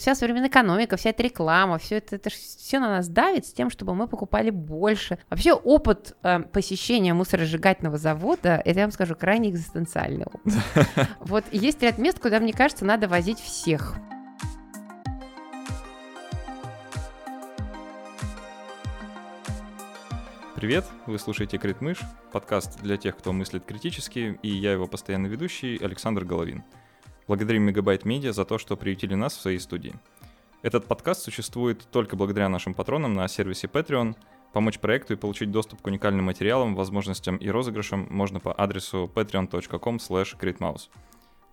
вся современная экономика, вся эта реклама, все это, это все на нас давит с тем, чтобы мы покупали больше. Вообще опыт э, посещения мусоросжигательного завода, это я вам скажу, крайне экзистенциальный опыт. Вот есть ряд мест, куда, мне кажется, надо возить всех. Привет, вы слушаете Критмыш, подкаст для тех, кто мыслит критически, и я его постоянный ведущий Александр Головин. Благодарим Мегабайт Медиа за то, что приютили нас в своей студии. Этот подкаст существует только благодаря нашим патронам на сервисе Patreon. Помочь проекту и получить доступ к уникальным материалам, возможностям и розыгрышам можно по адресу patreon.com slash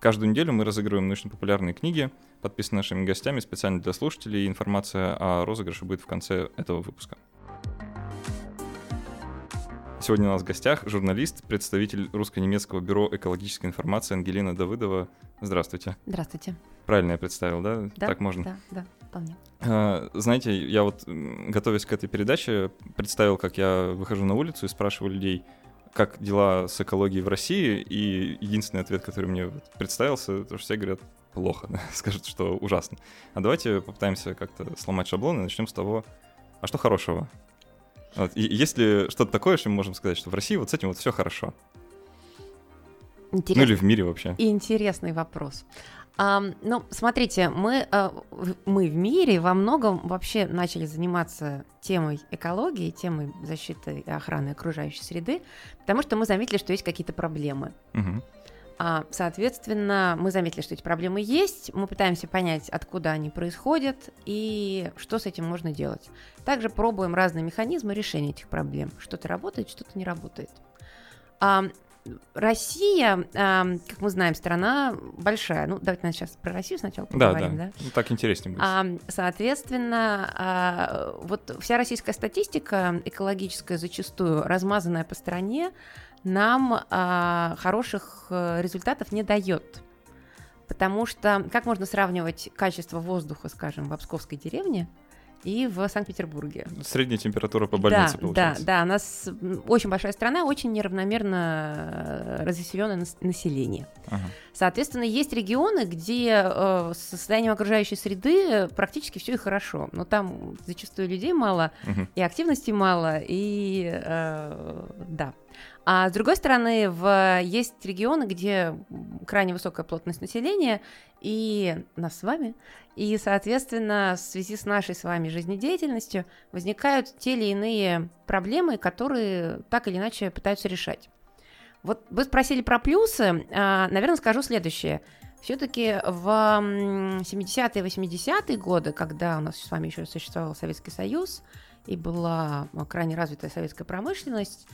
Каждую неделю мы разыгрываем научно-популярные книги, подписанные нашими гостями специально для слушателей, и информация о розыгрыше будет в конце этого выпуска. Сегодня у нас в гостях журналист, представитель русско-немецкого бюро экологической информации Ангелина Давыдова. Здравствуйте. Здравствуйте. Правильно я представил, да? Да, так можно? Да, да, вполне. А, знаете, я вот, готовясь к этой передаче, представил, как я выхожу на улицу и спрашиваю людей, как дела с экологией в России, и единственный ответ, который мне представился, то что все говорят плохо, скажут, что ужасно. А давайте попытаемся как-то сломать шаблон и начнем с того, а что хорошего вот. И есть ли что-то такое, что мы можем сказать, что в России вот с этим вот все хорошо? Интересный. Ну или в мире вообще? Интересный вопрос. А, ну, смотрите, мы, а, мы в мире во многом вообще начали заниматься темой экологии, темой защиты и охраны окружающей среды, потому что мы заметили, что есть какие-то проблемы. Угу. А, соответственно, мы заметили, что эти проблемы есть, мы пытаемся понять, откуда они происходят и что с этим можно делать. Также пробуем разные механизмы решения этих проблем. Что-то работает, что-то не работает. А, Россия, а, как мы знаем, страна большая. Ну, давайте наверное, сейчас про Россию сначала поговорим, да? да? Ну, так интереснее будет. А, соответственно, вот вся российская статистика экологическая зачастую размазанная по стране, нам а, хороших э, результатов не дает. Потому что как можно сравнивать качество воздуха, скажем, в Обсковской деревне и в Санкт-Петербурге. Средняя температура по больнице да, получается. Да, да, у нас очень большая страна, очень неравномерно э, разъясненное население. Ага. Соответственно, есть регионы, где э, с состоянием окружающей среды практически все и хорошо, но там зачастую людей мало, угу. и активности мало, и э, да. А с другой стороны, в... есть регионы, где крайне высокая плотность населения, и нас с вами, и, соответственно, в связи с нашей с вами жизнедеятельностью возникают те или иные проблемы, которые так или иначе пытаются решать. Вот вы спросили про плюсы, а, наверное, скажу следующее. Все-таки в 70-е 80-е годы, когда у нас с вами еще существовал Советский Союз и была крайне развитая советская промышленность,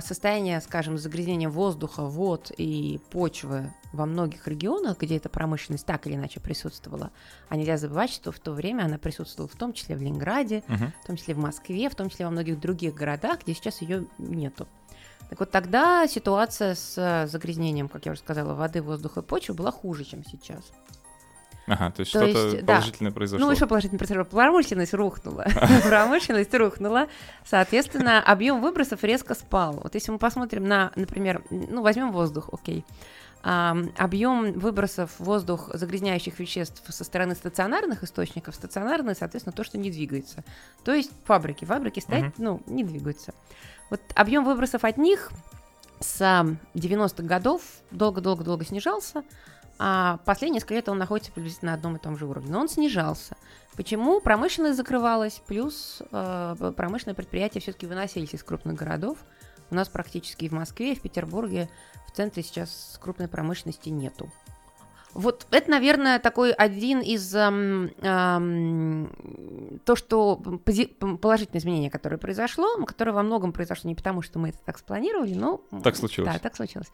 состояние, скажем, загрязнения воздуха, вод и почвы во многих регионах, где эта промышленность так или иначе присутствовала, а нельзя забывать, что в то время она присутствовала в том числе в Ленинграде, uh-huh. в том числе в Москве, в том числе во многих других городах, где сейчас ее нету. Так вот тогда ситуация с загрязнением, как я уже сказала, воды, воздуха и почвы была хуже, чем сейчас. Ага, то есть то что-то есть, положительное да. произошло. Ну, еще положительное произошло. Промышленность рухнула. Промышленность рухнула. Соответственно, объем выбросов резко спал. Вот если мы посмотрим на, например, ну, возьмем воздух, окей. объем выбросов воздух загрязняющих веществ со стороны стационарных источников, стационарные, соответственно, то, что не двигается. То есть фабрики. Фабрики стоят, ну, не двигаются. Вот объем выбросов от них с 90-х годов долго-долго-долго снижался, а последние несколько лет он находится приблизительно на одном и том же уровне. Но он снижался. Почему? Промышленность закрывалась, плюс э, промышленные предприятия все-таки выносились из крупных городов. У нас практически и в Москве, и в Петербурге в центре сейчас крупной промышленности нету. Вот это, наверное, такой один из эм, эм, то, что пози- положительное изменение, которое произошло, которое во многом произошло не потому, что мы это так спланировали, но так случилось. Да, так случилось.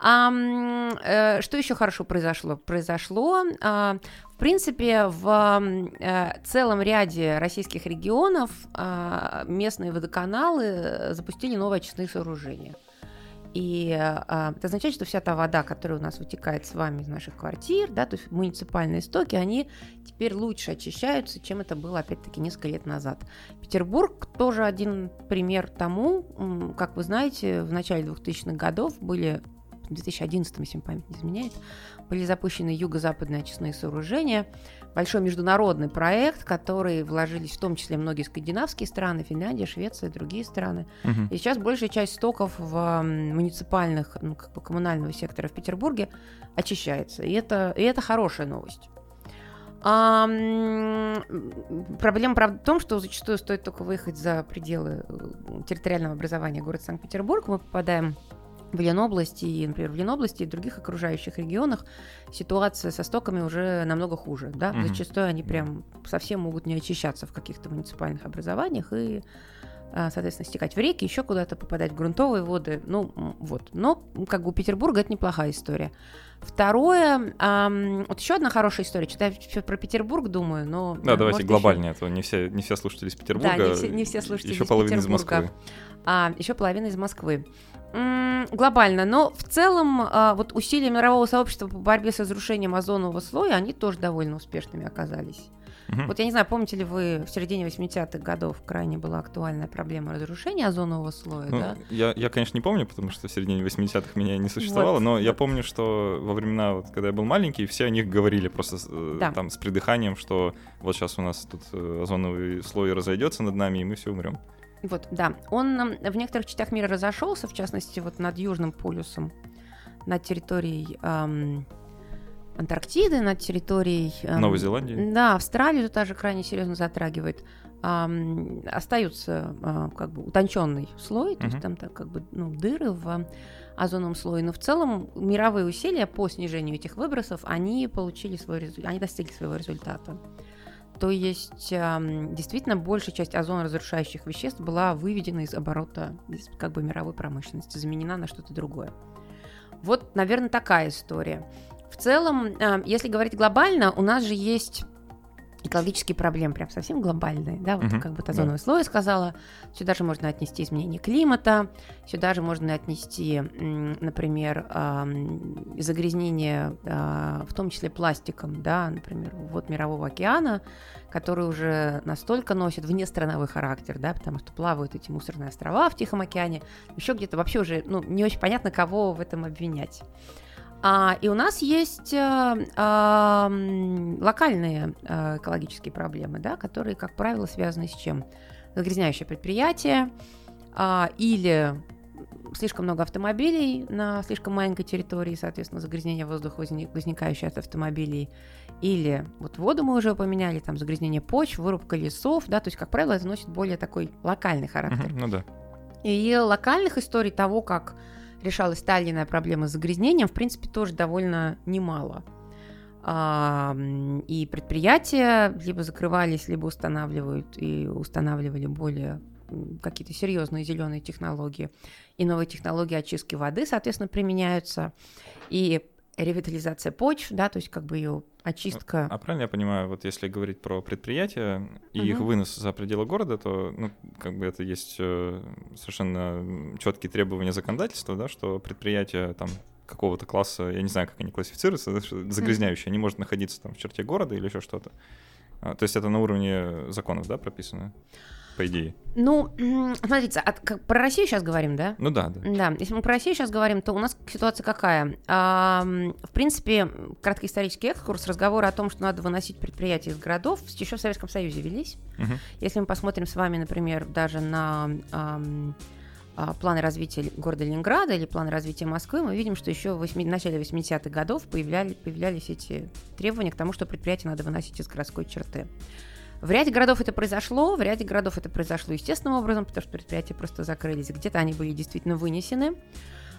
А, э, что еще хорошо произошло? Произошло, э, в принципе, в э, целом ряде российских регионов э, местные водоканалы запустили новые очистные сооружения. И а, это означает, что вся та вода, которая у нас вытекает с вами из наших квартир, да, то есть муниципальные стоки, они теперь лучше очищаются, чем это было, опять-таки, несколько лет назад. Петербург тоже один пример тому, как вы знаете, в начале 2000-х годов были в 2011, если память не изменяет, были запущены юго-западные очистные сооружения, большой международный проект, который вложились в том числе многие скандинавские страны, Финляндия, Швеция, другие страны. Угу. И сейчас большая часть стоков в муниципальных, ну, как бы коммунального сектора в Петербурге очищается. И это, и это хорошая новость. А, проблема, правда, в том, что зачастую стоит только выехать за пределы э, территориального образования города Санкт-Петербург, мы попадаем в Ленобласти, и, например, в Ленобласти и других окружающих регионах ситуация со стоками уже намного хуже. Да? Mm-hmm. Зачастую они прям совсем могут не очищаться в каких-то муниципальных образованиях и а, соответственно, стекать в реки, еще куда-то попадать в грунтовые воды. Ну, вот. Но, как бы у Петербурга это неплохая история. Второе, эм, вот еще одна хорошая история. Что я про Петербург думаю, но... Да, давайте глобальнее, еще... а то не все, не все слушатели из Петербурга. Да, не все, не все слушатели еще из половина Петербурга. из Москвы. А, еще половина из Москвы. Глобально, но в целом а, вот усилия мирового сообщества по борьбе с разрушением озонового слоя, они тоже довольно успешными оказались. Угу. Вот я не знаю, помните ли вы, в середине 80-х годов крайне была актуальная проблема разрушения озонового слоя, ну, да? Я, я, конечно, не помню, потому что в середине 80-х меня не существовало, вот. но я помню, что во времена, вот, когда я был маленький, все о них говорили просто э, да. там с придыханием, что вот сейчас у нас тут э, озоновый слой разойдется над нами, и мы все умрем. Вот, да. Он в некоторых частях мира разошелся, в частности, вот над Южным полюсом, над территорией эм, Антарктиды, над территорией... Эм, Новой Зеландии? Да, Австралию тоже крайне серьезно затрагивает. Эм, остаются э, как бы утонченный слой, то uh-huh. есть там так, как бы ну, дыры в озоновом слое, но в целом мировые усилия по снижению этих выбросов, они получили свой результат, они достигли своего результата. То есть действительно большая часть озоноразрушающих веществ была выведена из оборота как бы мировой промышленности, заменена на что-то другое. Вот, наверное, такая история. В целом, если говорить глобально, у нас же есть экологические проблемы, прям совсем глобальные, да, вот uh-huh, как бы озоновый да. слой сказала, сюда же можно отнести изменение климата, сюда же можно отнести, например, загрязнение, а, в том числе пластиком, да, например, вот мирового океана, который уже настолько носит внестрановой характер, да, потому что плавают эти мусорные острова в Тихом океане, еще где-то вообще уже, ну, не очень понятно, кого в этом обвинять. А, и у нас есть а, а, локальные а, экологические проблемы, да, которые, как правило, связаны с чем? Загрязняющее предприятие а, или слишком много автомобилей на слишком маленькой территории, соответственно, загрязнение воздуха, возникающее от автомобилей, или вот воду мы уже упомяли, там загрязнение почв, вырубка лесов, да, то есть, как правило, это носит более такой локальный характер. Uh-huh, ну да. И локальных историй того, как решалась та или иная проблема с загрязнением, в принципе, тоже довольно немало. А, и предприятия либо закрывались, либо устанавливают и устанавливали более какие-то серьезные зеленые технологии. И новые технологии очистки воды, соответственно, применяются. И ревитализация почв, да, то есть как бы ее очистка. А правильно я понимаю, вот если говорить про предприятия и угу. их вынос за пределы города, то, ну, как бы это есть э, совершенно четкие требования законодательства, да, что предприятия там какого-то класса, я не знаю, как они классифицируются, загрязняющие, mm они может находиться там в черте города или еще что-то. А, то есть это на уровне законов, да, прописано? По идее. Ну, смотрите, от, как, про Россию сейчас говорим, да? Ну да, да. Да, если мы про Россию сейчас говорим, то у нас ситуация какая? А, в принципе, краткий исторический экскурс, разговоры о том, что надо выносить предприятия из городов, еще в Советском Союзе велись. Угу. Если мы посмотрим с вами, например, даже на... А, планы развития города Ленинграда или планы развития Москвы, мы видим, что еще в 8, начале 80-х годов появляли, появлялись эти требования к тому, что предприятия надо выносить из городской черты. В ряде городов это произошло, в ряде городов это произошло естественным образом, потому что предприятия просто закрылись. Где-то они были действительно вынесены.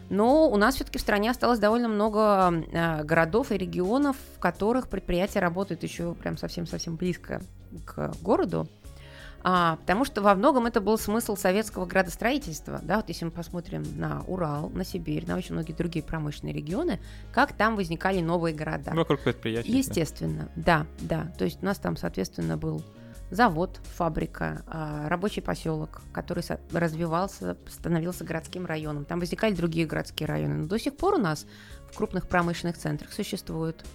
Но у нас все-таки в стране осталось довольно много э, городов и регионов, в которых предприятия работают еще прям совсем-совсем близко к городу. А, потому что во многом это был смысл советского градостроительства. Да, вот если мы посмотрим на Урал, на Сибирь, на очень многие другие промышленные регионы, как там возникали новые города. Вокруг предприятий. Естественно, да, да. То есть у нас там, соответственно, был завод, фабрика, а, рабочий поселок, который развивался, становился городским районом. Там возникали другие городские районы. Но до сих пор у нас в крупных промышленных центрах существуют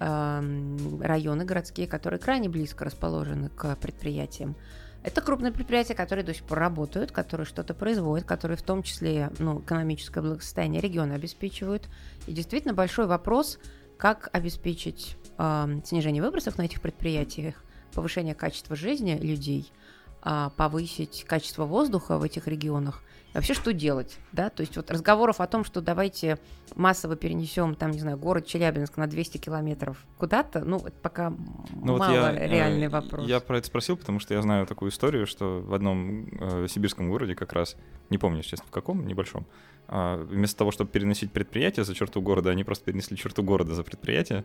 районы городские, которые крайне близко расположены к предприятиям. Это крупные предприятия, которые до сих пор работают, которые что-то производят, которые в том числе ну, экономическое благосостояние региона обеспечивают. И действительно большой вопрос, как обеспечить э, снижение выбросов на этих предприятиях, повышение качества жизни людей, э, повысить качество воздуха в этих регионах? Вообще что делать, да, то есть вот разговоров о том, что давайте массово перенесем, там, не знаю, город Челябинск на 200 километров куда-то, ну, это пока ну, мало вот я, э, реальный э, вопрос. Я про это спросил, потому что я знаю такую историю, что в одном э, сибирском городе как раз, не помню, честно, в каком, небольшом, э, вместо того, чтобы переносить предприятие за черту города, они просто перенесли черту города за предприятие,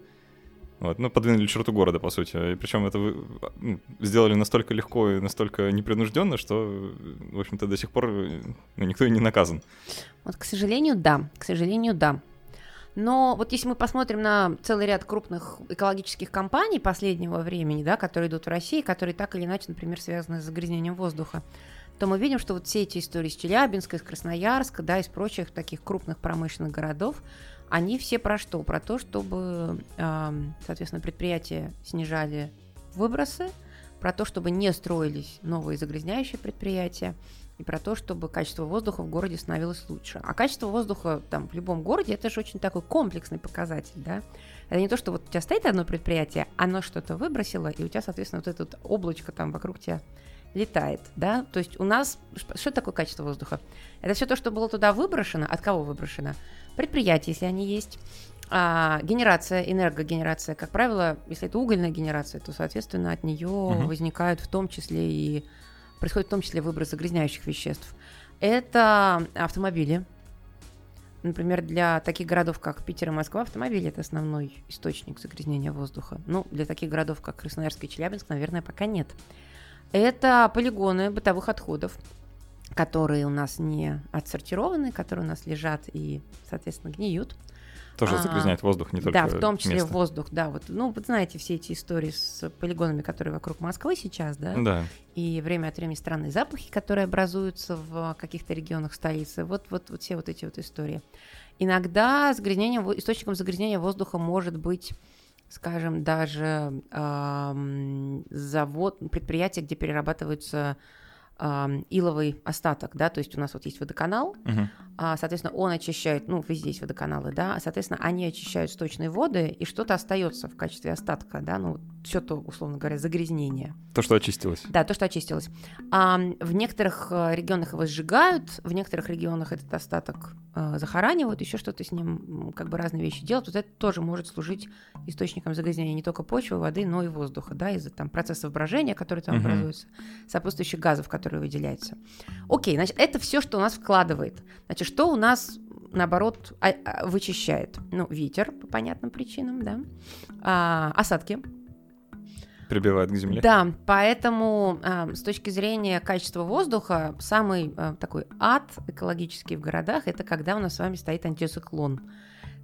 вот, ну, подвинули черту города, по сути. И причем это ну, сделали настолько легко и настолько непринужденно, что, в общем-то, до сих пор ну, никто и не наказан. Вот, к сожалению, да. К сожалению, да. Но вот если мы посмотрим на целый ряд крупных экологических компаний последнего времени, да, которые идут в России, которые так или иначе, например, связаны с загрязнением воздуха, то мы видим, что вот все эти истории из Челябинска, из Красноярска, да, из прочих таких крупных промышленных городов, они все про что? Про то, чтобы, соответственно, предприятия снижали выбросы, про то, чтобы не строились новые загрязняющие предприятия, и про то, чтобы качество воздуха в городе становилось лучше. А качество воздуха там в любом городе это же очень такой комплексный показатель, да. Это не то, что вот у тебя стоит одно предприятие, оно что-то выбросило, и у тебя, соответственно, вот это вот облачко там вокруг тебя летает, да, то есть у нас, что такое качество воздуха? Это все то, что было туда выброшено, от кого выброшено? Предприятия, если они есть, а, генерация, энергогенерация, как правило, если это угольная генерация, то, соответственно, от нее угу. возникают в том числе и происходит в том числе выброс загрязняющих веществ. Это автомобили. Например, для таких городов, как Питер и Москва, автомобили – это основной источник загрязнения воздуха. Ну, для таких городов, как Красноярск и Челябинск, наверное, пока нет. Это полигоны бытовых отходов, которые у нас не отсортированы, которые у нас лежат и, соответственно, гниют. Тоже а, загрязняет воздух, не только Да, в том числе место. воздух, да. Вот, ну, вы знаете все эти истории с полигонами, которые вокруг Москвы сейчас, да? Да. И время от времени странные запахи, которые образуются в каких-то регионах столицы. Вот, вот, вот все вот эти вот истории. Иногда загрязнением, источником загрязнения воздуха может быть скажем, даже э, завод, предприятие, где перерабатываются э, иловый остаток, да, то есть у нас вот есть водоканал, uh-huh. А, соответственно, он очищает, ну, везде есть водоканалы, да, а, соответственно, они очищают сточные воды, и что-то остается в качестве остатка, да, ну, все то, условно говоря, загрязнение. То, что очистилось. Да, то, что очистилось. А, в некоторых э, регионах его сжигают, в некоторых регионах этот остаток а, захоранивают, еще что-то с ним, как бы разные вещи делают. Вот это тоже может служить источником загрязнения не только почвы, воды, но и воздуха, да, из-за там процессов брожения, которые там угу. образуются, сопутствующих газов, которые выделяются. Окей, значит, это все, что у нас вкладывает. Значит, что у нас наоборот, а, а, вычищает. Ну, ветер по понятным причинам, да. А, осадки, Прибивает к земле. Да, поэтому э, с точки зрения качества воздуха, самый такой ад экологический в городах это когда у нас с вами стоит антициклон.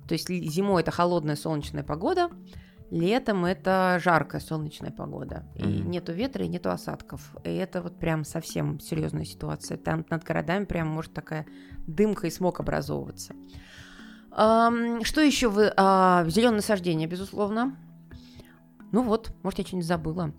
То есть зимой это холодная солнечная погода, летом это жаркая солнечная погода. И mm-hmm. нету ветра, и нету осадков. И это вот прям совсем серьезная ситуация. Там над городами прям может такая дымка и смог образовываться. Что еще вы? А, зеленое насаждение, безусловно. Ну вот, может, я что-нибудь забыла.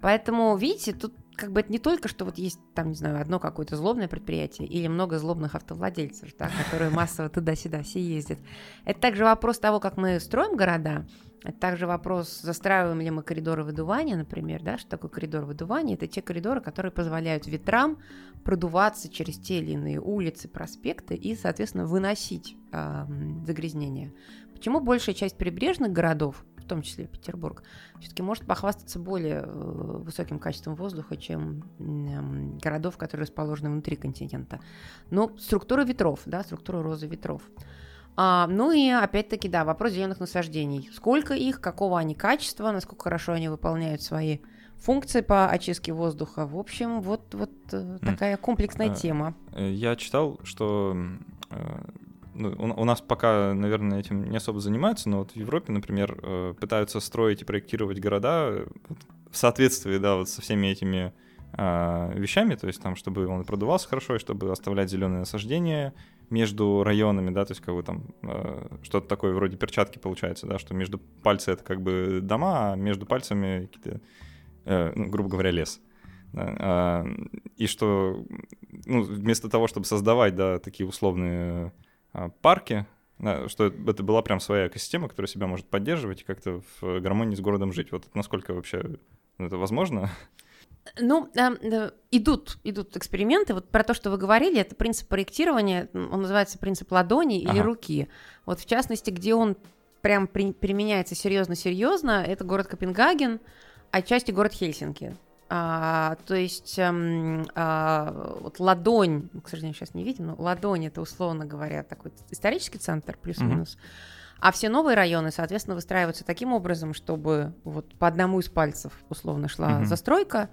Поэтому, видите, тут как бы это не только, что вот есть там, не знаю, одно какое-то злобное предприятие или много злобных автовладельцев, да, которые массово туда-сюда все ездят. Это также вопрос того, как мы строим города, это также вопрос, застраиваем ли мы коридоры выдувания, например, да, что такое коридор выдувания? Это те коридоры, которые позволяют ветрам продуваться через те или иные улицы, проспекты и, соответственно, выносить э, загрязнение. Почему большая часть прибрежных городов в том числе Петербург, все-таки может похвастаться более э, высоким качеством воздуха, чем городов, которые расположены внутри континента. Но структура ветров, да, структура розы ветров. А, ну и опять-таки, да, вопрос зеленых насаждений. Сколько их, какого они качества, насколько хорошо они выполняют свои функции по очистке воздуха. В общем, вот, вот mm. такая комплексная mm. тема. Я читал, что ну, у, у нас пока, наверное, этим не особо занимаются, но вот в Европе, например, э, пытаются строить и проектировать города в соответствии, да, вот со всеми этими э, вещами, то есть там, чтобы он продувался хорошо, и чтобы оставлять зеленые насаждения между районами, да, то есть как бы там э, что-то такое вроде перчатки получается, да, что между пальцы это как бы дома, а между пальцами какие-то, э, ну, грубо говоря, лес. Да, и что ну, вместо того, чтобы создавать да, такие условные парки, да, что это была прям своя экосистема, которая себя может поддерживать и как-то в гармонии с городом жить. Вот насколько вообще это возможно? Ну, идут, идут эксперименты. Вот про то, что вы говорили, это принцип проектирования, он называется принцип ладони или ага. руки. Вот в частности, где он прям при, применяется серьезно-серьезно, это город Копенгаген, а отчасти город Хельсинки. А, то есть эм, а, вот ладонь, к сожалению, сейчас не видим, но ладонь это условно говоря такой исторический центр плюс-минус. Mm-hmm. А все новые районы, соответственно, выстраиваются таким образом, чтобы вот по одному из пальцев условно шла mm-hmm. застройка,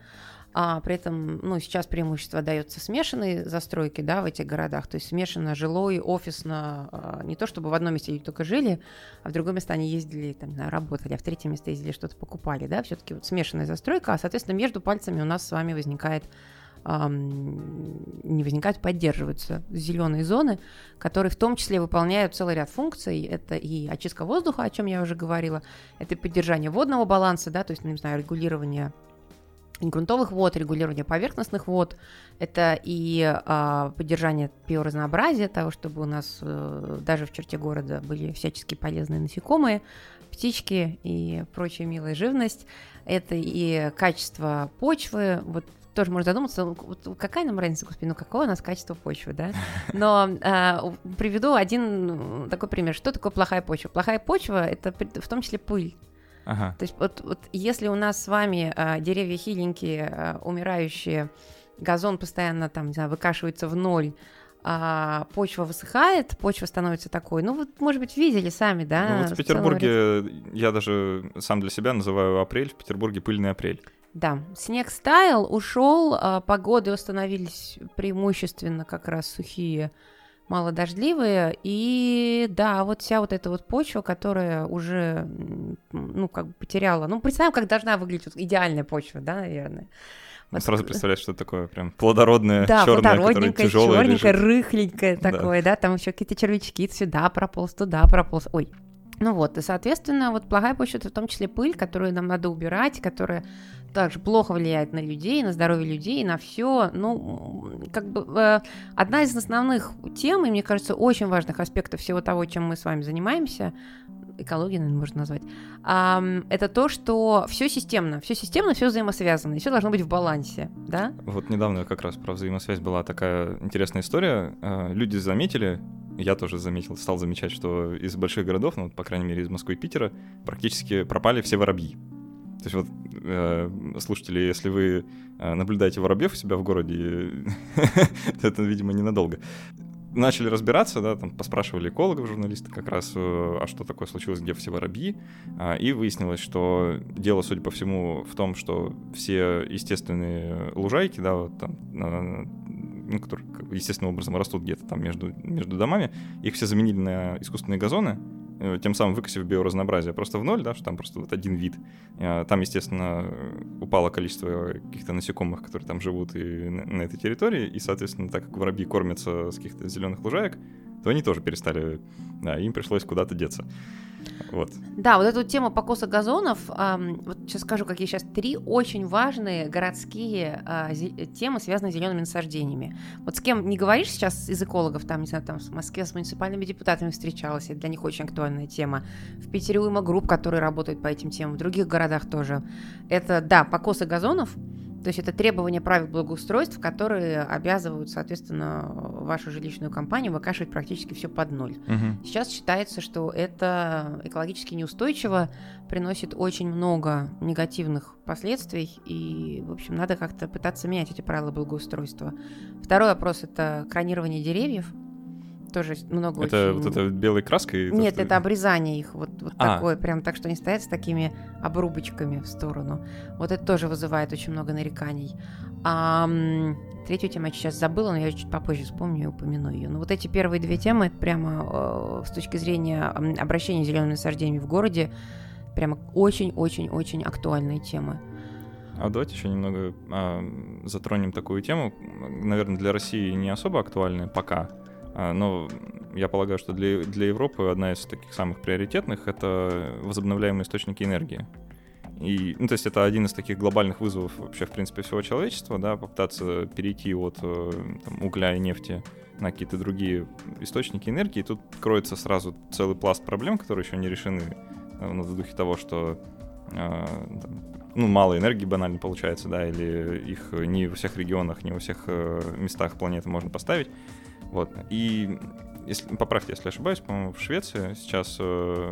а при этом, ну, сейчас преимущество дается смешанной застройке, да, в этих городах, то есть смешанно жилой, офисно, а, не то чтобы в одном месте люди только жили, а в другом месте они ездили, там, не работали, а в третьем месте ездили, что-то покупали, да, все-таки вот смешанная застройка, а, соответственно, между пальцами у нас с вами возникает не возникают, поддерживаются зеленые зоны, которые в том числе выполняют целый ряд функций. Это и очистка воздуха, о чем я уже говорила, это и поддержание водного баланса, да, то есть, ну, не знаю, регулирование грунтовых вод, регулирование поверхностных вод, это и а, поддержание биоразнообразия, того, чтобы у нас а, даже в черте города были всячески полезные насекомые, птички и прочая милая живность. Это и качество почвы, вот тоже можно задуматься, ну, вот какая нам разница, господи, ну какое у нас качество почвы, да? Но э, приведу один такой пример. Что такое плохая почва? Плохая почва — это в том числе пыль. Ага. То есть вот, вот если у нас с вами а, деревья хиленькие, а, умирающие, газон постоянно там, не знаю, выкашивается в ноль, а почва высыхает, почва становится такой. Ну, вот, может быть, видели сами, да? Ну, вот в Петербурге я даже сам для себя называю апрель, в Петербурге пыльный апрель. Да, снег стаял, ушел, а погоды установились преимущественно как раз сухие малодождливые, и да, вот вся вот эта вот почва, которая уже, ну, как бы потеряла, ну, представим, как должна выглядеть вот идеальная почва, да, наверное. Вот. Сразу представляешь, что такое прям плодородное, да, черное, плодородненькое, черненькое, рыхленькое такое, да. да, там еще какие-то червячки, сюда прополз, туда прополз, ой, ну вот, и, соответственно, вот плохая почва — это в том числе пыль, которую нам надо убирать, которая также плохо влияет на людей, на здоровье людей, на все. Ну, как бы э, одна из основных тем, и мне кажется, очень важных аспектов всего того, чем мы с вами занимаемся, экология, наверное, можно назвать, э, это то, что все системно, все системно, все взаимосвязано, и все должно быть в балансе, да? Вот недавно как раз про взаимосвязь была такая интересная история. Э, люди заметили, я тоже заметил, стал замечать, что из больших городов, ну, по крайней мере, из Москвы и Питера, практически пропали все воробьи. То есть вот, э, слушатели, если вы э, наблюдаете воробьев у себя в городе, это, видимо, ненадолго. Начали разбираться, да, там поспрашивали экологов, журналисты как раз, э, а что такое случилось, где все воробьи, а, и выяснилось, что дело, судя по всему, в том, что все естественные лужайки, да, вот там, ну, которые естественным образом растут где-то там между, между домами, их все заменили на искусственные газоны, тем самым выкосив биоразнообразие просто в ноль, да, что там просто вот один вид. Э, там, естественно, упало количество каких-то насекомых, которые там живут и на этой территории, и, соответственно, так как воробьи кормятся с каких-то зеленых лужаек, то они тоже перестали, да, им пришлось куда-то деться. Вот. Да, вот эту тему покоса газонов, эм, вот сейчас скажу, какие сейчас три очень важные городские э, темы, связанные с зелеными насаждениями. Вот с кем не говоришь сейчас из экологов, там, не знаю, там в Москве с муниципальными депутатами встречалась, это для них очень актуальная тема. В Питере уйма групп, которые работают по этим темам, в других городах тоже. Это, да, покосы газонов, то есть это требования правил благоустройства, которые обязывают, соответственно, вашу жилищную компанию выкашивать практически все под ноль. Угу. Сейчас считается, что это экологически неустойчиво, приносит очень много негативных последствий, и, в общем, надо как-то пытаться менять эти правила благоустройства. Второй вопрос – это кронирование деревьев тоже много это очень... вот это белой краской? Нет, это, это обрезание их, вот, вот а. такое, прям так, что они стоят с такими обрубочками в сторону. Вот это тоже вызывает очень много нареканий. А, третью тему я сейчас забыла, но я чуть попозже вспомню и упомяну ее. Но вот эти первые две темы, прямо э, с точки зрения обращения с зелеными насаждениями в городе, прямо очень-очень-очень актуальные темы. А давайте еще немного а, затронем такую тему, наверное, для России не особо актуальная пока, но я полагаю, что для, для Европы одна из таких самых приоритетных — это возобновляемые источники энергии. И, ну, то есть это один из таких глобальных вызовов вообще, в принципе, всего человечества, да, попытаться перейти от э, там, угля и нефти на какие-то другие источники энергии. И тут кроется сразу целый пласт проблем, которые еще не решены э, ну, в духе того, что э, ну, мало энергии банально получается, да, или их не во всех регионах, не во всех местах планеты можно поставить. Вот. И если, поправьте, если ошибаюсь, по-моему, в Швеции сейчас э,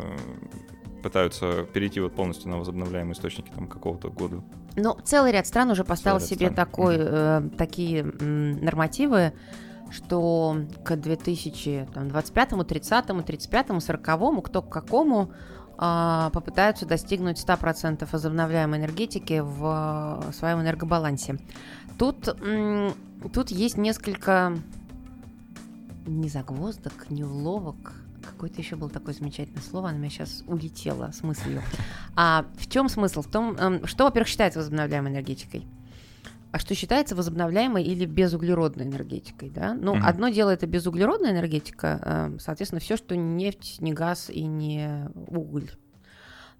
пытаются перейти вот полностью на возобновляемые источники там какого-то года. Ну, целый ряд стран уже поставил себе стран. такой, э, такие м, нормативы, что к 2025, 30, 35, 40, кто к какому э, попытаются достигнуть 100% возобновляемой энергетики в своем энергобалансе. Тут, м, тут есть несколько не загвоздок, не уловок, какое-то еще было такое замечательное слово, оно меня сейчас улетело с мыслью. А в чем смысл? В том, эм, что, во-первых, считается возобновляемой энергетикой? А что считается возобновляемой или безуглеродной энергетикой, да? Ну, mm-hmm. одно дело это безуглеродная энергетика, эм, соответственно, все, что не нефть, не газ и не уголь.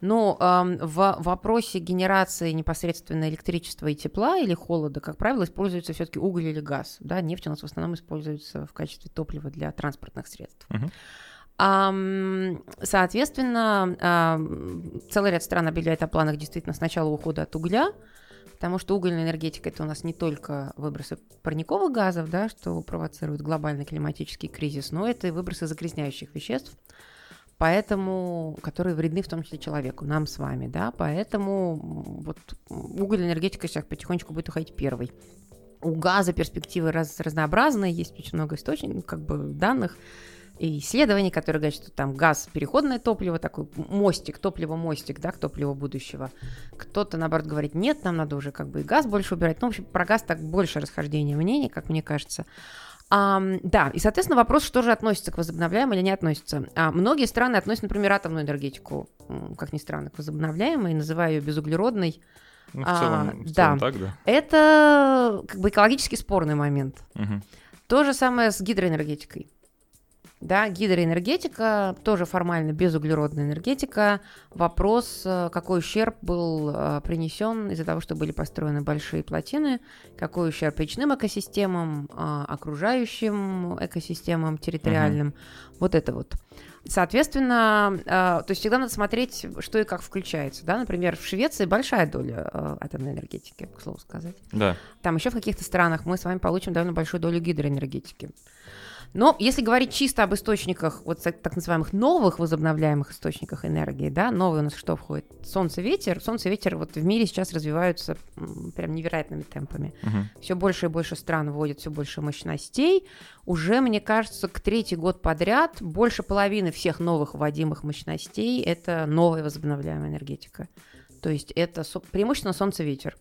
Но э, в вопросе генерации непосредственно электричества и тепла или холода, как правило, используется все-таки уголь или газ. Да? Нефть у нас в основном используется в качестве топлива для транспортных средств. Uh-huh. Соответственно, целый ряд стран объявляет о планах действительно сначала ухода от угля, потому что угольная энергетика это у нас не только выбросы парниковых газов, да, что провоцирует глобальный климатический кризис, но это и выбросы загрязняющих веществ, поэтому, которые вредны в том числе человеку, нам с вами, да, поэтому вот угольная энергетика сейчас потихонечку будет уходить первой. У газа перспективы раз, разнообразные, есть очень много источников, как бы данных, и исследований, которые говорят, что там газ переходное топливо, такой мостик, топливо-мостик, да, к топливу будущего. Кто-то, наоборот, говорит, нет, нам надо уже как бы и газ больше убирать. Ну, в общем, про газ так больше расхождения мнений, как мне кажется. А, да, и, соответственно, вопрос, что же относится к возобновляемой или не относится. А, многие страны относят, например, атомную энергетику, как ни странно, к возобновляемой, называя ее безуглеродной. Ну, в целом, а, в целом да. так, да. Это как бы экологически спорный момент. Угу. То же самое с гидроэнергетикой. Да, гидроэнергетика, тоже формально безуглеродная энергетика. Вопрос, э, какой ущерб был э, принесен из-за того, что были построены большие плотины, какой ущерб речным экосистемам, э, окружающим экосистемам территориальным. uh Вот это вот. Соответственно, то есть всегда надо смотреть, что и как включается. Да? Например, в Швеции большая доля атомной энергетики, к слову сказать. Да. Там еще в каких-то странах мы с вами получим довольно большую долю гидроэнергетики. Но если говорить чисто об источниках, вот так называемых новых возобновляемых источниках энергии, да, новые у нас что входит? Солнце, ветер. Солнце, ветер вот в мире сейчас развиваются прям невероятными темпами. Угу. Все больше и больше стран вводят все больше мощностей. Уже, мне кажется, к третий год подряд больше половины всех новых вводимых мощностей это новая возобновляемая энергетика. То есть это преимущественно солнце-ветер.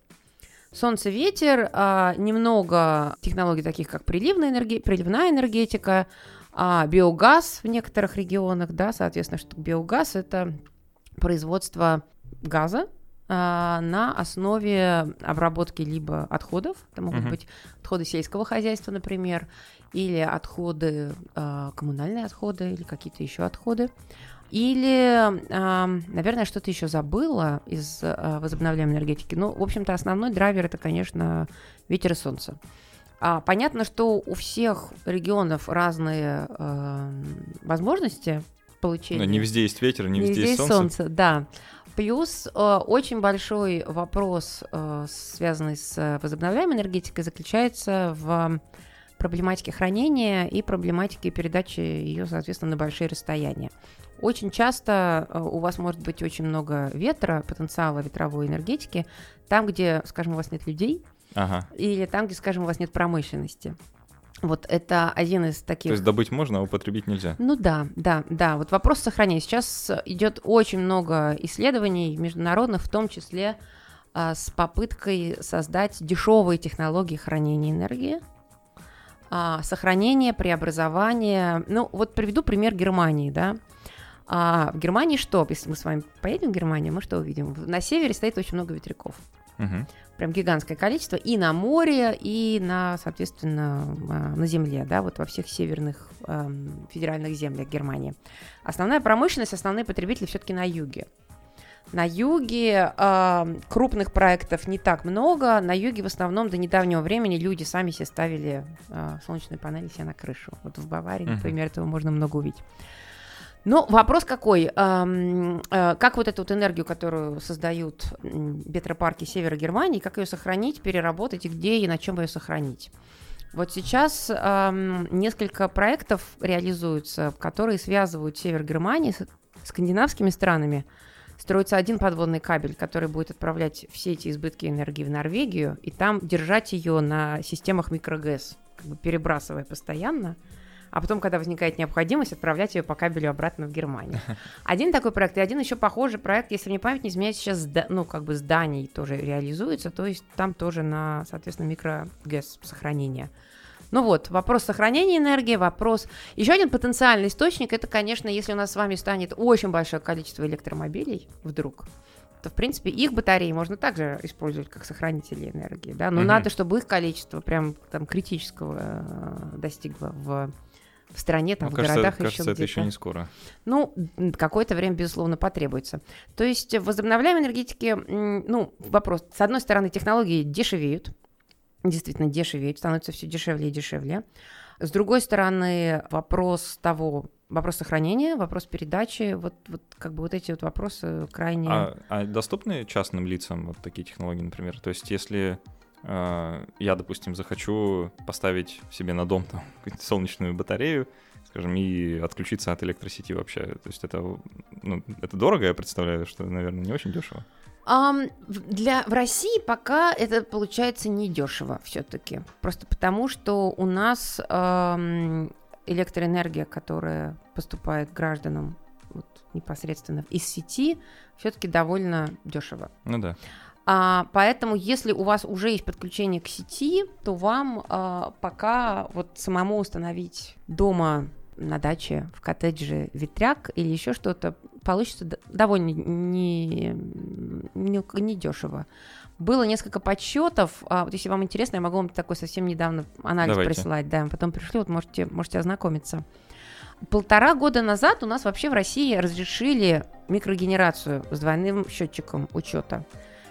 Солнце, ветер, а, немного технологий таких, как приливная, энерги... приливная энергетика, а, биогаз в некоторых регионах, да, соответственно, что биогаз – это производство газа, а, на основе обработки либо отходов, это могут uh-huh. быть отходы сельского хозяйства, например, или отходы, а, коммунальные отходы, или какие-то еще отходы. Или, наверное, что-то еще забыла из а, возобновляемой энергетики. Ну, в общем-то, основной драйвер это, конечно, ветер и солнце. А, понятно, что у всех регионов разные э, возможности получения. Но не везде есть ветер, не, не везде, есть солнце. солнце. Да. Плюс э, очень большой вопрос, э, связанный с возобновляемой энергетикой, заключается в проблематике хранения и проблематике передачи ее, соответственно, на большие расстояния. Очень часто э, у вас может быть очень много ветра, потенциала ветровой энергетики, там, где, скажем, у вас нет людей, ага. или там, где, скажем, у вас нет промышленности. Вот это один из таких. То есть добыть можно, а употребить нельзя. Ну да, да, да. Вот вопрос сохранения. Сейчас идет очень много исследований международных, в том числе а, с попыткой создать дешевые технологии хранения энергии, а, сохранение, преобразование. Ну вот приведу пример Германии, да. А в Германии что? Если мы с вами поедем в Германию, мы что увидим? На севере стоит очень много ветряков. Угу. Прям гигантское количество и на море, и на, соответственно, а, на земле, да, вот во всех северных э, федеральных землях Германии. Основная промышленность, основные потребители все-таки на юге. На юге э, крупных проектов не так много. На юге в основном до недавнего времени люди сами себе ставили э, солнечные панели себе на крышу. Вот в Баварии, uh-huh. например, этого можно много увидеть. Ну, вопрос какой? Э, как вот эту вот энергию, которую создают ветропарки севера Германии, как ее сохранить, переработать и где и на чем ее сохранить? Вот сейчас эм, несколько проектов реализуются, которые связывают север Германии с скандинавскими странами. Строится один подводный кабель, который будет отправлять все эти избытки энергии в Норвегию, и там держать ее на системах микрогэс, как бы перебрасывая постоянно а потом, когда возникает необходимость, отправлять ее по кабелю обратно в Германию. Один такой проект, и один еще похожий проект, если мне память не изменяет, сейчас, ну, как бы зданий тоже реализуется, то есть там тоже на, соответственно, микрогэс сохранение. Ну вот, вопрос сохранения энергии, вопрос... Еще один потенциальный источник, это, конечно, если у нас с вами станет очень большое количество электромобилей вдруг, то, в принципе, их батареи можно также использовать как сохранители энергии, да, но угу. надо, чтобы их количество прям там критического э, достигло в в стране, там, ну, в кажется, городах кажется, еще это еще не скоро. Ну, какое-то время, безусловно, потребуется. То есть в возобновляемой энергетике, ну, вопрос, с одной стороны, технологии дешевеют, действительно дешевеют, становится все дешевле и дешевле. С другой стороны, вопрос того, вопрос сохранения, вопрос передачи, вот, вот как бы вот эти вот вопросы крайне... А, а доступны частным лицам вот такие технологии, например? То есть если Э, я, допустим, захочу поставить себе на дом там, солнечную батарею, скажем, и отключиться от электросети вообще. То есть это, ну, это дорого, я представляю, что, наверное, не очень дешево. Um, для в России пока это получается недешево все-таки, просто потому что у нас um, электроэнергия, которая поступает гражданам вот, непосредственно из сети, все-таки довольно дешево. Ну да. А, поэтому, если у вас уже есть подключение к сети, то вам а, пока вот самому установить дома на даче, в коттедже ветряк или еще что-то получится довольно не, не, не дешево. Было несколько подсчетов. А, вот если вам интересно, я могу вам такой совсем недавно анализ Давайте. прислать. Да, потом пришли, вот можете, можете ознакомиться. Полтора года назад у нас вообще в России разрешили микрогенерацию с двойным счетчиком учета.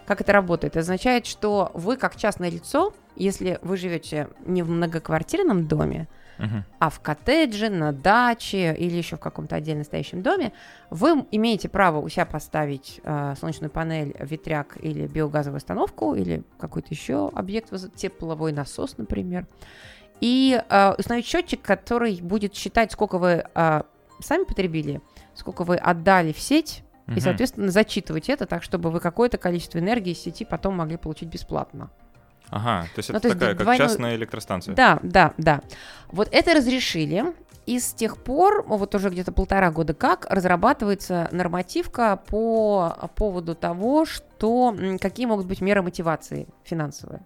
Как это работает? Это означает, что вы как частное лицо, если вы живете не в многоквартирном доме, uh-huh. а в коттедже, на даче или еще в каком-то отдельно стоящем доме, вы имеете право у себя поставить э, солнечную панель, ветряк или биогазовую установку или какой-то еще объект, тепловой насос, например, и э, установить счетчик, который будет считать, сколько вы э, сами потребили, сколько вы отдали в сеть. И, соответственно, зачитывать это так, чтобы вы какое-то количество энергии из сети потом могли получить бесплатно. Ага, то есть ну, это то такая, есть как частная электростанция. Да, да, да. Вот это разрешили, и с тех пор, вот уже где-то полтора года как, разрабатывается нормативка по поводу того, что, какие могут быть меры мотивации финансовые.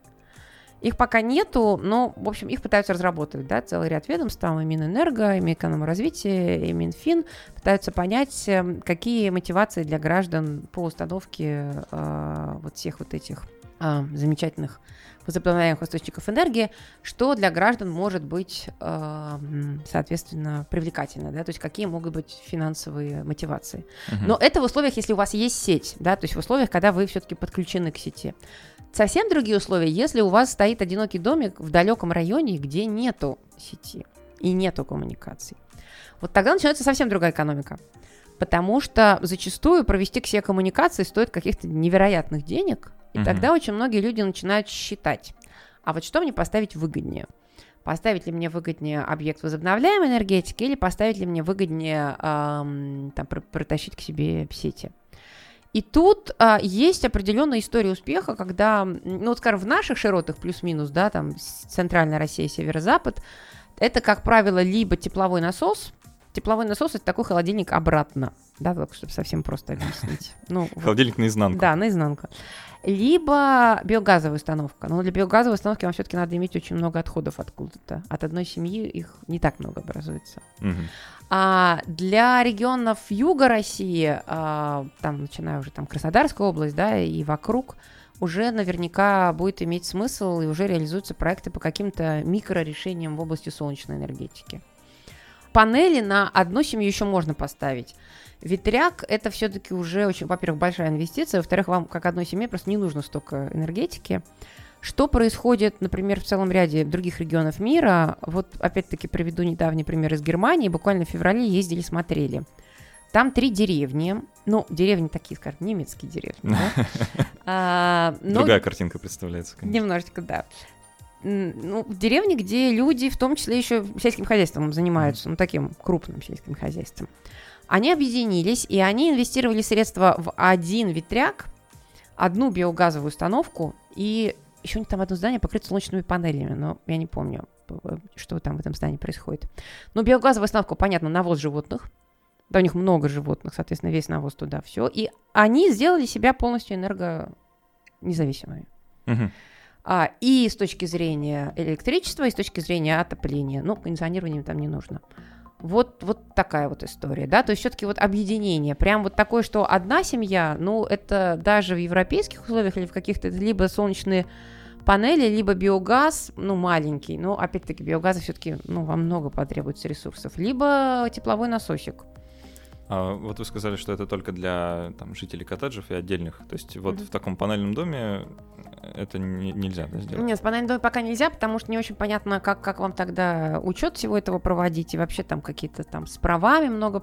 Их пока нету, но, в общем, их пытаются разработать, да, целый ряд ведомств, там и Минэнерго, и Минэкономразвитие, и Минфин пытаются понять, эм, какие мотивации для граждан по установке э, вот всех вот этих э, замечательных возобновляемых источников энергии, что для граждан может быть, э, соответственно, привлекательно, да, то есть какие могут быть финансовые мотивации. Uh-huh. Но это в условиях, если у вас есть сеть, да, то есть в условиях, когда вы все-таки подключены к сети. Совсем другие условия, если у вас стоит одинокий домик в далеком районе, где нету сети и нету коммуникаций. Вот тогда начинается совсем другая экономика. Потому что зачастую провести все коммуникации стоит каких-то невероятных денег, и угу. тогда очень многие люди начинают считать, а вот что мне поставить выгоднее? Поставить ли мне выгоднее объект возобновляемой энергетики или поставить ли мне выгоднее эм, там, протащить к себе сети? И тут а, есть определенная история успеха, когда, ну, вот, скажем, в наших широтах плюс-минус, да, там центральная Россия, северо-запад, это, как правило, либо тепловой насос, тепловой насос это такой холодильник обратно, да, так, чтобы совсем просто объяснить. Ну, холодильник вот. наизнанку. Да, наизнанку. Либо биогазовая установка. Но для биогазовой установки вам все-таки надо иметь очень много отходов откуда-то. От одной семьи их не так много образуется. Угу. А для регионов юга России, а, там, начиная уже там Краснодарская область, да, и вокруг, уже наверняка будет иметь смысл и уже реализуются проекты по каким-то микрорешениям в области солнечной энергетики. Панели на одну семью еще можно поставить. Ветряк это все-таки уже очень, во-первых, большая инвестиция, во-вторых, вам как одной семье просто не нужно столько энергетики. Что происходит, например, в целом ряде других регионов мира? Вот опять-таки приведу недавний пример из Германии. Буквально в феврале ездили, смотрели. Там три деревни. Ну, деревни такие, скажем, немецкие деревни. А, Другая картинка представляется, конечно. Немножечко, да. Ну, деревни, где люди, в том числе еще сельским хозяйством занимаются, ну, таким крупным сельским хозяйством. Они объединились, и они инвестировали средства в один ветряк, одну биогазовую установку и еще у них там одно здание покрыто солнечными панелями, но я не помню, что там в этом здании происходит. Но биогазовая установка, понятно, навоз животных. Да, у них много животных, соответственно, весь навоз туда, все. И они сделали себя полностью энергонезависимыми. Угу. А, и с точки зрения электричества, и с точки зрения отопления. Ну, кондиционирование там не нужно. Вот, вот такая вот история, да, то есть все-таки вот объединение, прям вот такое, что одна семья, ну, это даже в европейских условиях или в каких-то, либо солнечные панели, либо биогаз, ну, маленький, но, опять-таки, биогаза все-таки, ну, вам много потребуется ресурсов, либо тепловой насосик. А вот вы сказали, что это только для там, жителей коттеджев и отдельных. То есть вот mm-hmm. в таком панельном доме это не, нельзя да, сделать? Нет, в панельном доме пока нельзя, потому что не очень понятно, как, как вам тогда учет всего этого проводить, и вообще там какие-то там с правами много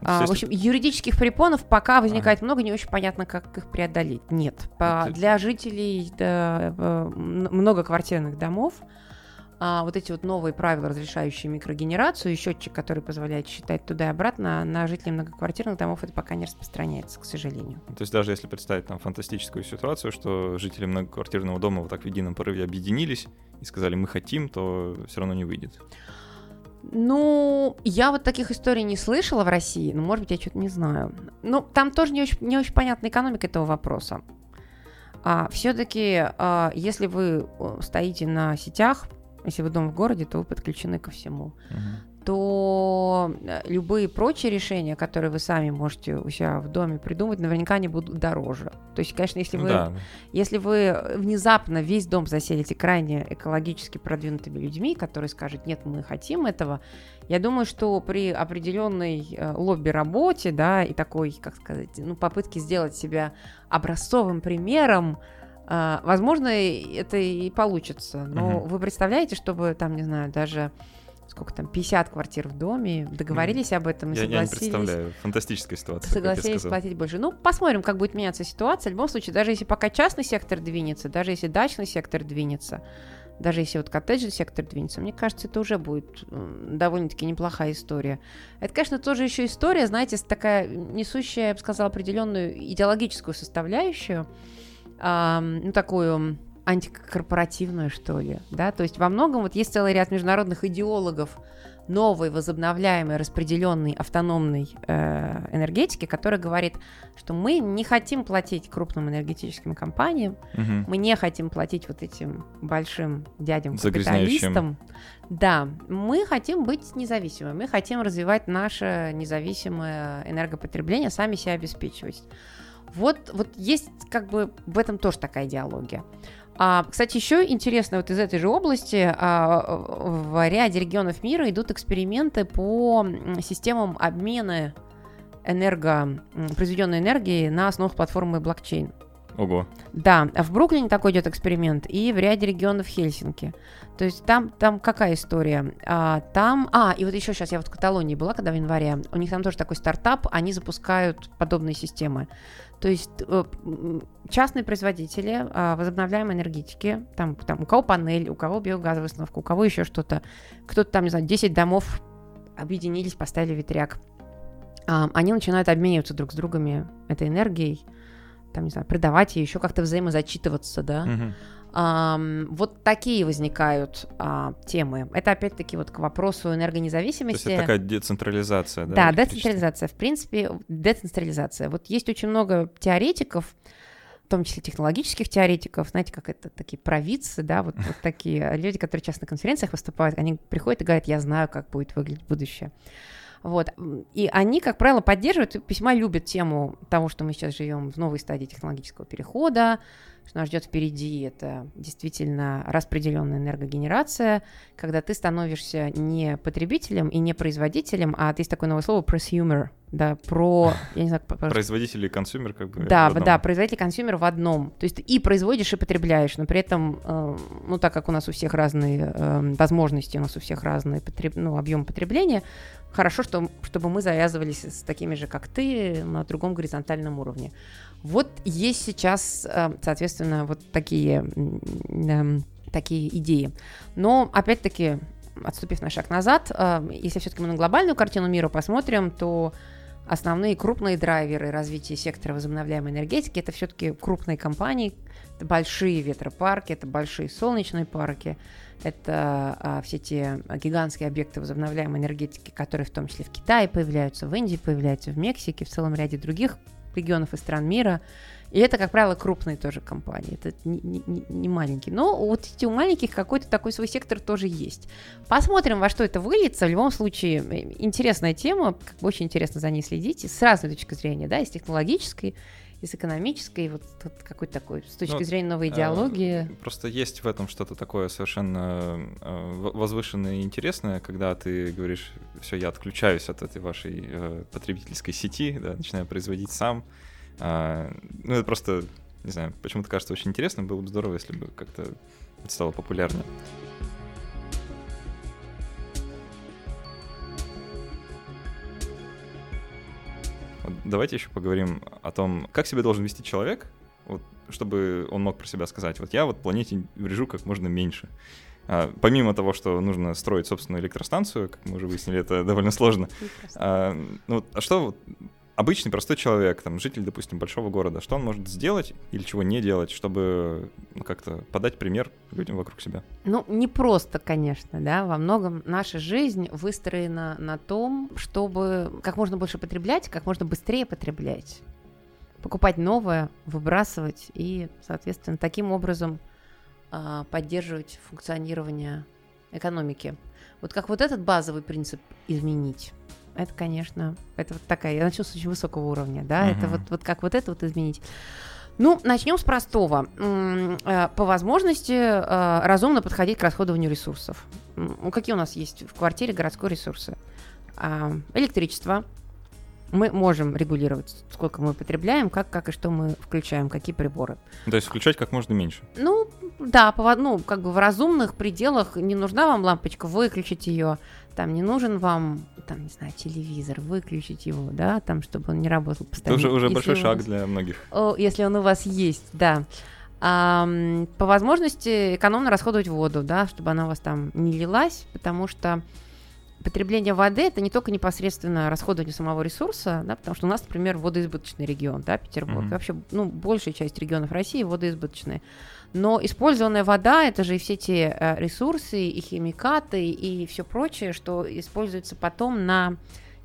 а, в общем, юридических препонов пока возникает ага. много, не очень понятно, как их преодолеть. Нет, по, для жителей да, э, многоквартирных домов а, вот эти вот новые правила, разрешающие микрогенерацию, и счетчик, который позволяет считать туда и обратно, на жителей многоквартирных домов это пока не распространяется, к сожалению. То есть даже если представить там фантастическую ситуацию, что жители многоквартирного дома вот так в едином порыве объединились и сказали, мы хотим, то все равно не выйдет. Ну, я вот таких историй не слышала в России, но, может быть, я что-то не знаю. Ну, там тоже не очень, не очень понятна экономика этого вопроса. А, все-таки, а, если вы стоите на сетях, если вы дом в городе, то вы подключены ко всему. Uh-huh то э, любые прочие решения, которые вы сами можете у себя в доме придумать, наверняка они будут дороже. То есть, конечно, если вы, да. если вы внезапно весь дом заселите крайне экологически продвинутыми людьми, которые скажут, нет, мы хотим этого, я думаю, что при определенной э, лобби-работе, да, и такой, как сказать, ну, попытке сделать себя образцовым примером, возможно, это и получится. Но угу. вы представляете, чтобы там, не знаю, даже сколько там, 50 квартир в доме, договорились mm. об этом и я, согласились. Я не представляю, фантастическая ситуация. Согласились платить больше. Ну, посмотрим, как будет меняться ситуация. В любом случае, даже если пока частный сектор двинется, даже если дачный сектор двинется, даже если вот коттеджный сектор двинется, мне кажется, это уже будет довольно-таки неплохая история. Это, конечно, тоже еще история, знаете, такая несущая, я бы сказала, определенную идеологическую составляющую, э, ну, такую антикорпоративную, что ли, да, то есть во многом вот есть целый ряд международных идеологов новой, возобновляемой, распределенной, автономной э, энергетики, которая говорит, что мы не хотим платить крупным энергетическим компаниям, угу. мы не хотим платить вот этим большим дядям капиталистам. Да, мы хотим быть независимыми, мы хотим развивать наше независимое энергопотребление, сами себя обеспечивать. Вот, вот есть как бы в этом тоже такая идеология. А, кстати, еще интересно, вот из этой же области а, в ряде регионов мира идут эксперименты по системам обмена энерго, произведенной энергии на основах платформы блокчейн. Ого. Да, в Бруклине такой идет эксперимент, и в ряде регионов Хельсинки. То есть там, там какая история? А, там, а, и вот еще сейчас я вот в Каталонии была, когда в январе, у них там тоже такой стартап, они запускают подобные системы. То есть э, частные производители а, возобновляемой энергетики, там, там у кого панель, у кого биогазовая установка, у кого еще что-то, кто-то там, не знаю, 10 домов объединились, поставили ветряк. А, они начинают обмениваться друг с другами этой энергией, там, не знаю, продавать ее, еще как-то взаимозачитываться, да. Угу. А, вот такие возникают а, темы. Это опять-таки вот к вопросу энергонезависимости. То есть это такая децентрализация, да? Да, децентрализация. В принципе, децентрализация. Вот есть очень много теоретиков, в том числе технологических теоретиков, знаете, как это такие провидцы, да, вот, вот такие люди, которые часто на конференциях выступают, они приходят и говорят, я знаю, как будет выглядеть будущее. Вот. И они, как правило, поддерживают, весьма любят тему того, что мы сейчас живем в новой стадии технологического перехода, что нас ждет впереди, это действительно распределенная энергогенерация, когда ты становишься не потребителем и не производителем, а есть такое новое слово prosumer, да, про, я не знаю, производитель и consumer как бы. Да, да, производитель и consumer в одном. То есть ты и производишь, и потребляешь, но при этом, э, ну так как у нас у всех разные э, возможности, у нас у всех разный потреб... ну, объем потребления, хорошо, что, чтобы мы завязывались с такими же, как ты, на другом горизонтальном уровне. Вот есть сейчас, э, соответственно, вот такие, эм, такие идеи. Но, опять-таки, отступив на шаг назад, э, если все-таки мы на глобальную картину мира посмотрим, то основные крупные драйверы развития сектора возобновляемой энергетики это все-таки крупные компании, это большие ветропарки, это большие солнечные парки, это а, все те гигантские объекты возобновляемой энергетики, которые в том числе в Китае появляются, в Индии появляются, в Мексике, в целом ряде других регионов и стран мира. И это, как правило, крупные тоже компании, это не, не, не маленькие. Но вот эти у маленьких какой-то такой свой сектор тоже есть. Посмотрим, во что это выльется. В любом случае, интересная тема, как бы очень интересно за ней следить, с разной точки зрения, да, и с технологической, и с экономической, вот, вот какой-то такой, с точки ну, зрения новой идеологии. Э, просто есть в этом что-то такое совершенно э, возвышенное и интересное, когда ты говоришь, все, я отключаюсь от этой вашей э, потребительской сети, да, начинаю производить сам. Э, ну, это просто, не знаю, почему-то кажется очень интересным, было бы здорово, если бы как-то это стало популярнее. Давайте еще поговорим о том, как себя должен вести человек, вот, чтобы он мог про себя сказать, вот я вот планете врежу как можно меньше. А, помимо того, что нужно строить собственную электростанцию, как мы уже выяснили, это довольно сложно. А, ну, а что обычный простой человек, там, житель, допустим, большого города, что он может сделать или чего не делать, чтобы ну, как-то подать пример людям вокруг себя? Ну, не просто, конечно, да, во многом наша жизнь выстроена на том, чтобы как можно больше потреблять, как можно быстрее потреблять, покупать новое, выбрасывать и, соответственно, таким образом э, поддерживать функционирование экономики. Вот как вот этот базовый принцип изменить, это, конечно, это вот такая, я начну с очень высокого уровня, да, uh-huh. это вот, вот как вот это вот изменить. Ну, начнем с простого. Э, по возможности э, разумно подходить к расходованию ресурсов. Какие у нас есть в квартире городской ресурсы? А, электричество. Мы можем регулировать, сколько мы потребляем, как, как и что мы включаем, какие приборы. То есть включать как можно меньше? Ну, да, по, ну, как бы в разумных пределах не нужна вам лампочка, выключить ее там не нужен вам, там, не знаю, телевизор, выключить его, да, там, чтобы он не работал постоянно. Это уже, уже большой шаг вас, для многих. О, если он у вас есть, да. А, по возможности экономно расходовать воду, да, чтобы она у вас там не лилась, потому что потребление воды это не только непосредственно расходование самого ресурса, да, потому что у нас, например, водоизбыточный регион, да, Петербург, mm-hmm. вообще, ну, большая часть регионов России водоизбыточные. Но использованная вода это же и все те э, ресурсы, и химикаты, и все прочее, что используется потом на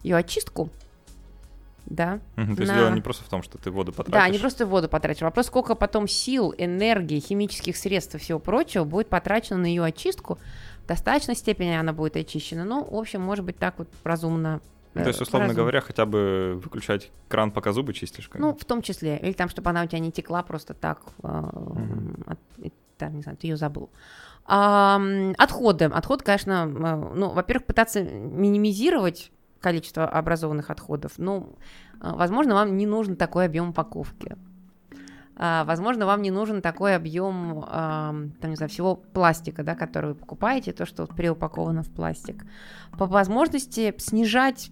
ее очистку. Да. Угу, то есть дело не просто в том, что ты воду потратишь. Да, не просто воду потратишь. Вопрос, сколько потом сил, энергии, химических средств и всего прочего будет потрачено на ее очистку. В достаточной степени она будет очищена. Ну, в общем, может быть, так вот разумно то есть, условно разум. говоря, хотя бы выключать кран, пока зубы чистишь? Как ну, в том числе. Или там, чтобы она у тебя не текла просто так, угу. от, там, не знаю, ты ее забыл. А, отходы. Отход, конечно, ну, во-первых, пытаться минимизировать количество образованных отходов. Ну, возможно, вам не нужен такой объем упаковки. А, возможно, вам не нужен такой объем, там, не знаю, всего пластика, да, который вы покупаете, то, что вот преупаковано в пластик. По возможности снижать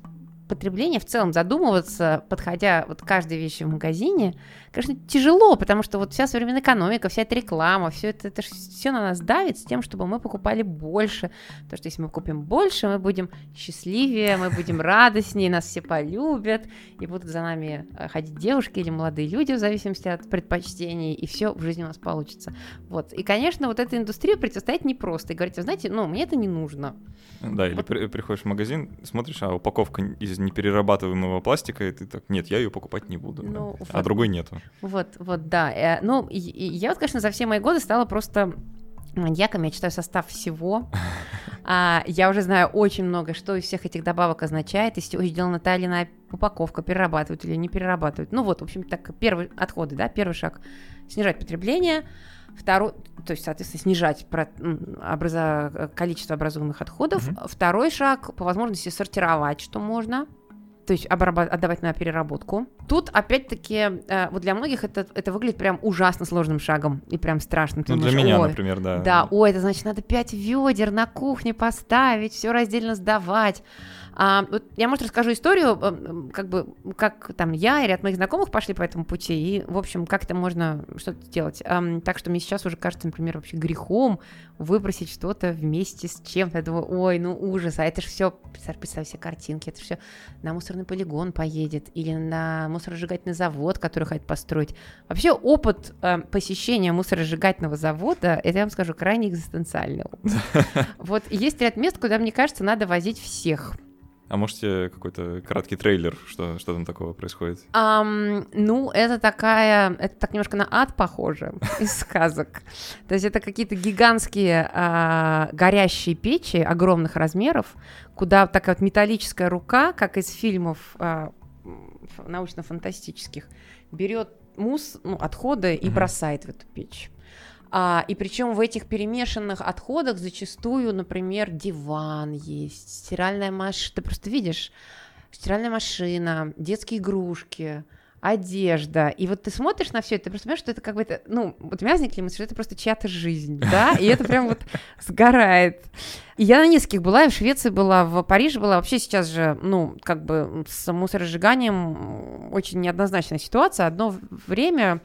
потребления в целом задумываться, подходя вот к каждой вещи в магазине, конечно, тяжело, потому что вот вся современная экономика, вся эта реклама, все это, это все на нас давит с тем, чтобы мы покупали больше. Потому что если мы купим больше, мы будем счастливее, мы будем радостнее, нас все полюбят, и будут за нами э, ходить девушки или молодые люди в зависимости от предпочтений, и все в жизни у нас получится. Вот. И, конечно, вот эта индустрия противостоять непросто. И говорить, знаете, ну, мне это не нужно. Да, или вот. при, приходишь в магазин, смотришь, а упаковка из неперерабатываемого пластика, и ты так, нет, я ее покупать не буду. Ну, да. вот. А другой нету. Вот, вот, да. Э, ну, я вот, конечно, за все мои годы стала просто маньяком, я читаю состав всего. А, я уже знаю очень много, что из всех этих добавок означает, чего сделана та или иная упаковка, перерабатывают или не перерабатывают. Ну вот, в общем, так, первый отходы, да, первый шаг – снижать потребление, второй, то есть, соответственно, снижать про, образа, количество образуемых отходов. Mm-hmm. Второй шаг – по возможности сортировать, что можно – то есть отдавать на переработку. Тут, опять-таки, э, вот для многих это, это выглядит прям ужасно сложным шагом и прям страшным. ну, для меня, например, да. Да, ой, это значит, надо пять ведер на кухне поставить, все раздельно сдавать. А, вот я, может, расскажу историю, как бы, как там я и ряд моих знакомых пошли по этому пути, и, в общем, как это можно что-то сделать. А, так что мне сейчас уже кажется, например, вообще грехом выбросить что-то вместе с чем-то. Я думаю, ой, ну ужас, а это же все, представь, представь себе картинки, это все на мусорный полигон поедет или на мусоросжигательный завод, который хотят построить. Вообще опыт э, посещения мусоросжигательного завода, это я вам скажу, крайне экзистенциальный. Вот есть ряд мест, куда, мне кажется, надо возить всех. А можете какой-то краткий трейлер, что, что там такого происходит? Um, ну, это такая, это так немножко на ад похоже из сказок. То есть это какие-то гигантские а, горящие печи огромных размеров, куда такая вот металлическая рука, как из фильмов а, научно-фантастических, берет мусс, ну, отходы и бросает в эту печь. А, и причем в этих перемешанных отходах зачастую, например, диван есть, стиральная машина, ты просто видишь, стиральная машина, детские игрушки, одежда. И вот ты смотришь на все это, ты просто понимаешь, что это как бы это, ну, вот у меня возникли мысли, что это просто чья-то жизнь, да, и это прям вот сгорает. И я на нескольких была, и в Швеции была, в Париже была. Вообще сейчас же, ну, как бы с мусоросжиганием очень неоднозначная ситуация. Одно время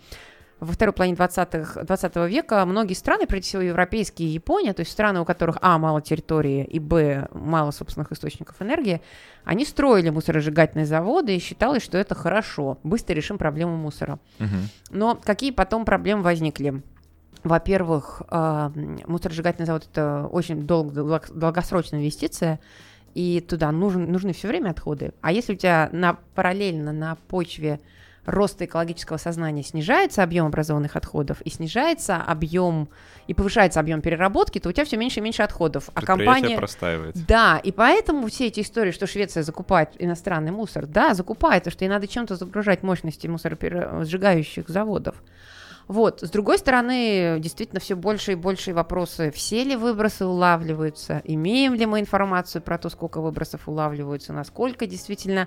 во второй половине 20, 20 века многие страны, прежде всего европейские и Япония, то есть страны, у которых, а, мало территории, и, б, мало собственных источников энергии, они строили мусоросжигательные заводы и считалось, что это хорошо, быстро решим проблему мусора. Угу. Но какие потом проблемы возникли? Во-первых, э, мусоросжигательный завод – это очень дол- долгосрочная инвестиция, и туда нужен, нужны все время отходы. А если у тебя на, параллельно на почве роста экологического сознания снижается объем образованных отходов и снижается объем и повышается объем переработки, то у тебя все меньше и меньше отходов. А компания простаивает. Да, и поэтому все эти истории, что Швеция закупает иностранный мусор, да, закупает, потому что ей надо чем-то загружать мощности мусоросжигающих заводов. Вот, с другой стороны, действительно все больше и больше вопросы, все ли выбросы улавливаются, имеем ли мы информацию про то, сколько выбросов улавливаются, насколько действительно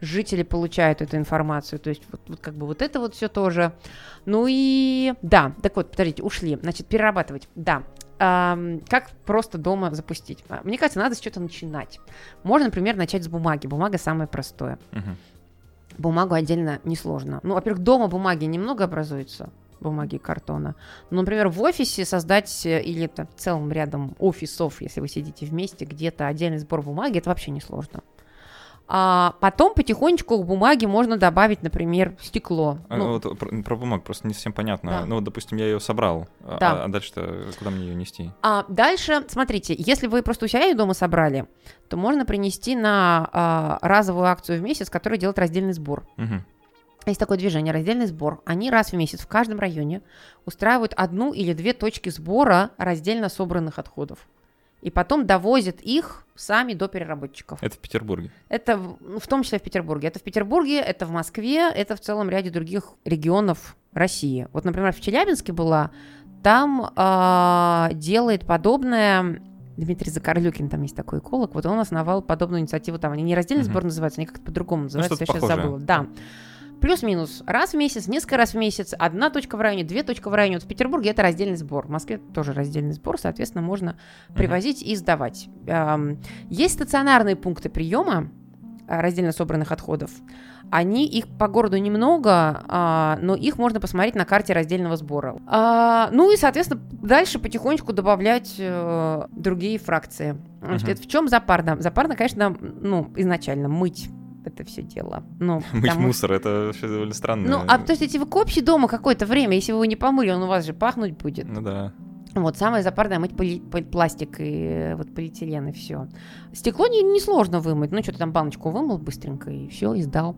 жители получают эту информацию. То есть вот, вот как бы вот это вот все тоже. Ну и да, так вот, подождите, ушли. Значит, перерабатывать. Да, эм, как просто дома запустить? А, мне кажется, надо с чего-то начинать. Можно, например, начать с бумаги. Бумага самое простое. Угу. Бумагу отдельно несложно. Ну, во-первых, дома бумаги немного образуется, бумаги и картона. Но, например, в офисе создать э, или это целым рядом офисов, если вы сидите вместе, где-то отдельный сбор бумаги, это вообще несложно. А потом потихонечку к бумаге можно добавить, например, стекло. А, ну, вот про, про бумагу просто не совсем понятно. Да. Ну, вот, допустим, я ее собрал, а, да. а, а дальше-то куда мне ее нести? А дальше, смотрите, если вы просто у себя ее дома собрали, то можно принести на а, разовую акцию в месяц, которая делает раздельный сбор. Угу. Есть такое движение, раздельный сбор. Они раз в месяц в каждом районе устраивают одну или две точки сбора раздельно собранных отходов и потом довозят их сами до переработчиков. Это в Петербурге? Это в, в том числе в Петербурге. Это в Петербурге, это в Москве, это в целом ряде других регионов России. Вот, например, в Челябинске была, там э, делает подобное Дмитрий Закарлюкин, там есть такой эколог, вот он основал подобную инициативу, там они не раздельный сбор называются, они как-то по-другому ну, называются, ну, я сейчас забыла. Да. Плюс-минус. Раз в месяц, несколько раз в месяц, одна точка в районе, две точки в районе. Вот в Петербурге это раздельный сбор. В Москве тоже раздельный сбор, соответственно, можно привозить и сдавать. Есть стационарные пункты приема а, раздельно собранных отходов. Они, их по городу немного, а, но их можно посмотреть на карте раздельного сбора. А, ну и, соответственно, дальше потихонечку добавлять э, другие фракции. Значит, uh-huh. это в чем запарно? Запарно, конечно, ну, изначально мыть это все дело. Ну, Мыть потому... мусор, это все довольно странно. Ну, а то есть, если вы копите дома какое-то время, если вы его не помыли, он у вас же пахнуть будет. Ну да. Вот, самое запарное мыть поли, пластик и э, вот полиэтилен и все. Стекло не, не сложно вымыть, ну, что-то там баночку вымыл быстренько и все, и сдал.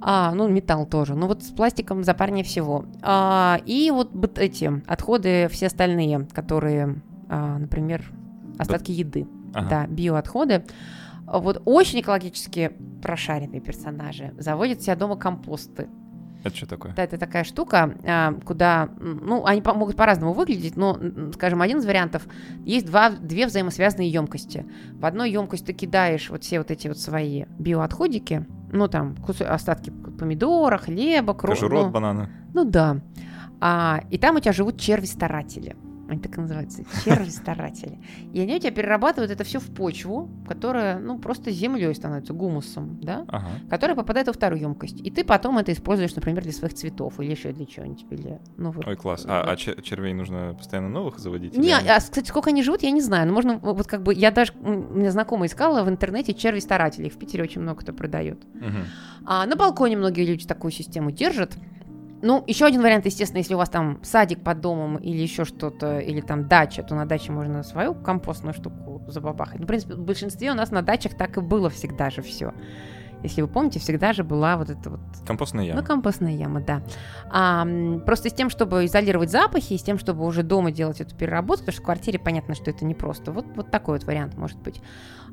А, ну, металл тоже. Ну, вот с пластиком запарнее всего. А, и вот, вот эти отходы, все остальные, которые, а, например, остатки еды. Ага. Да, биоотходы. Вот очень экологически прошаренные персонажи заводят себя дома компосты. Это что такое? Да, это такая штука, а, куда, ну, они могут по-разному выглядеть, но, скажем, один из вариантов, есть два, две взаимосвязанные емкости. В одной емкость ты кидаешь вот все вот эти вот свои биоотходики, ну, там, остатки помидора, хлеба, кровь. Кожуру ну, банана. Ну, да. А, и там у тебя живут черви-старатели. Они так и называются, черви-старатели. И они у тебя перерабатывают это все в почву, которая, ну, просто землей становится, гумусом, да, ага. которая попадает во вторую емкость. И ты потом это используешь, например, для своих цветов или еще для чего-нибудь. Или, ну, вот. Ой, класс. А, а червей нужно постоянно новых заводить? Не, а, кстати, сколько они живут, я не знаю. Но можно, вот как бы, я даже, у меня знакомая искала в интернете черви-старателей. В Питере очень много кто продает. Угу. А на балконе многие люди такую систему держат. Ну, еще один вариант, естественно, если у вас там садик под домом или еще что-то, или там дача, то на даче можно свою компостную штуку забабахать. Ну, в принципе, в большинстве у нас на дачах так и было всегда же все. Если вы помните, всегда же была вот эта вот... Компостная яма. Ну, компостная яма, да. А, просто с тем, чтобы изолировать запахи, и с тем, чтобы уже дома делать эту переработку, потому что в квартире понятно, что это непросто. Вот, вот такой вот вариант может быть.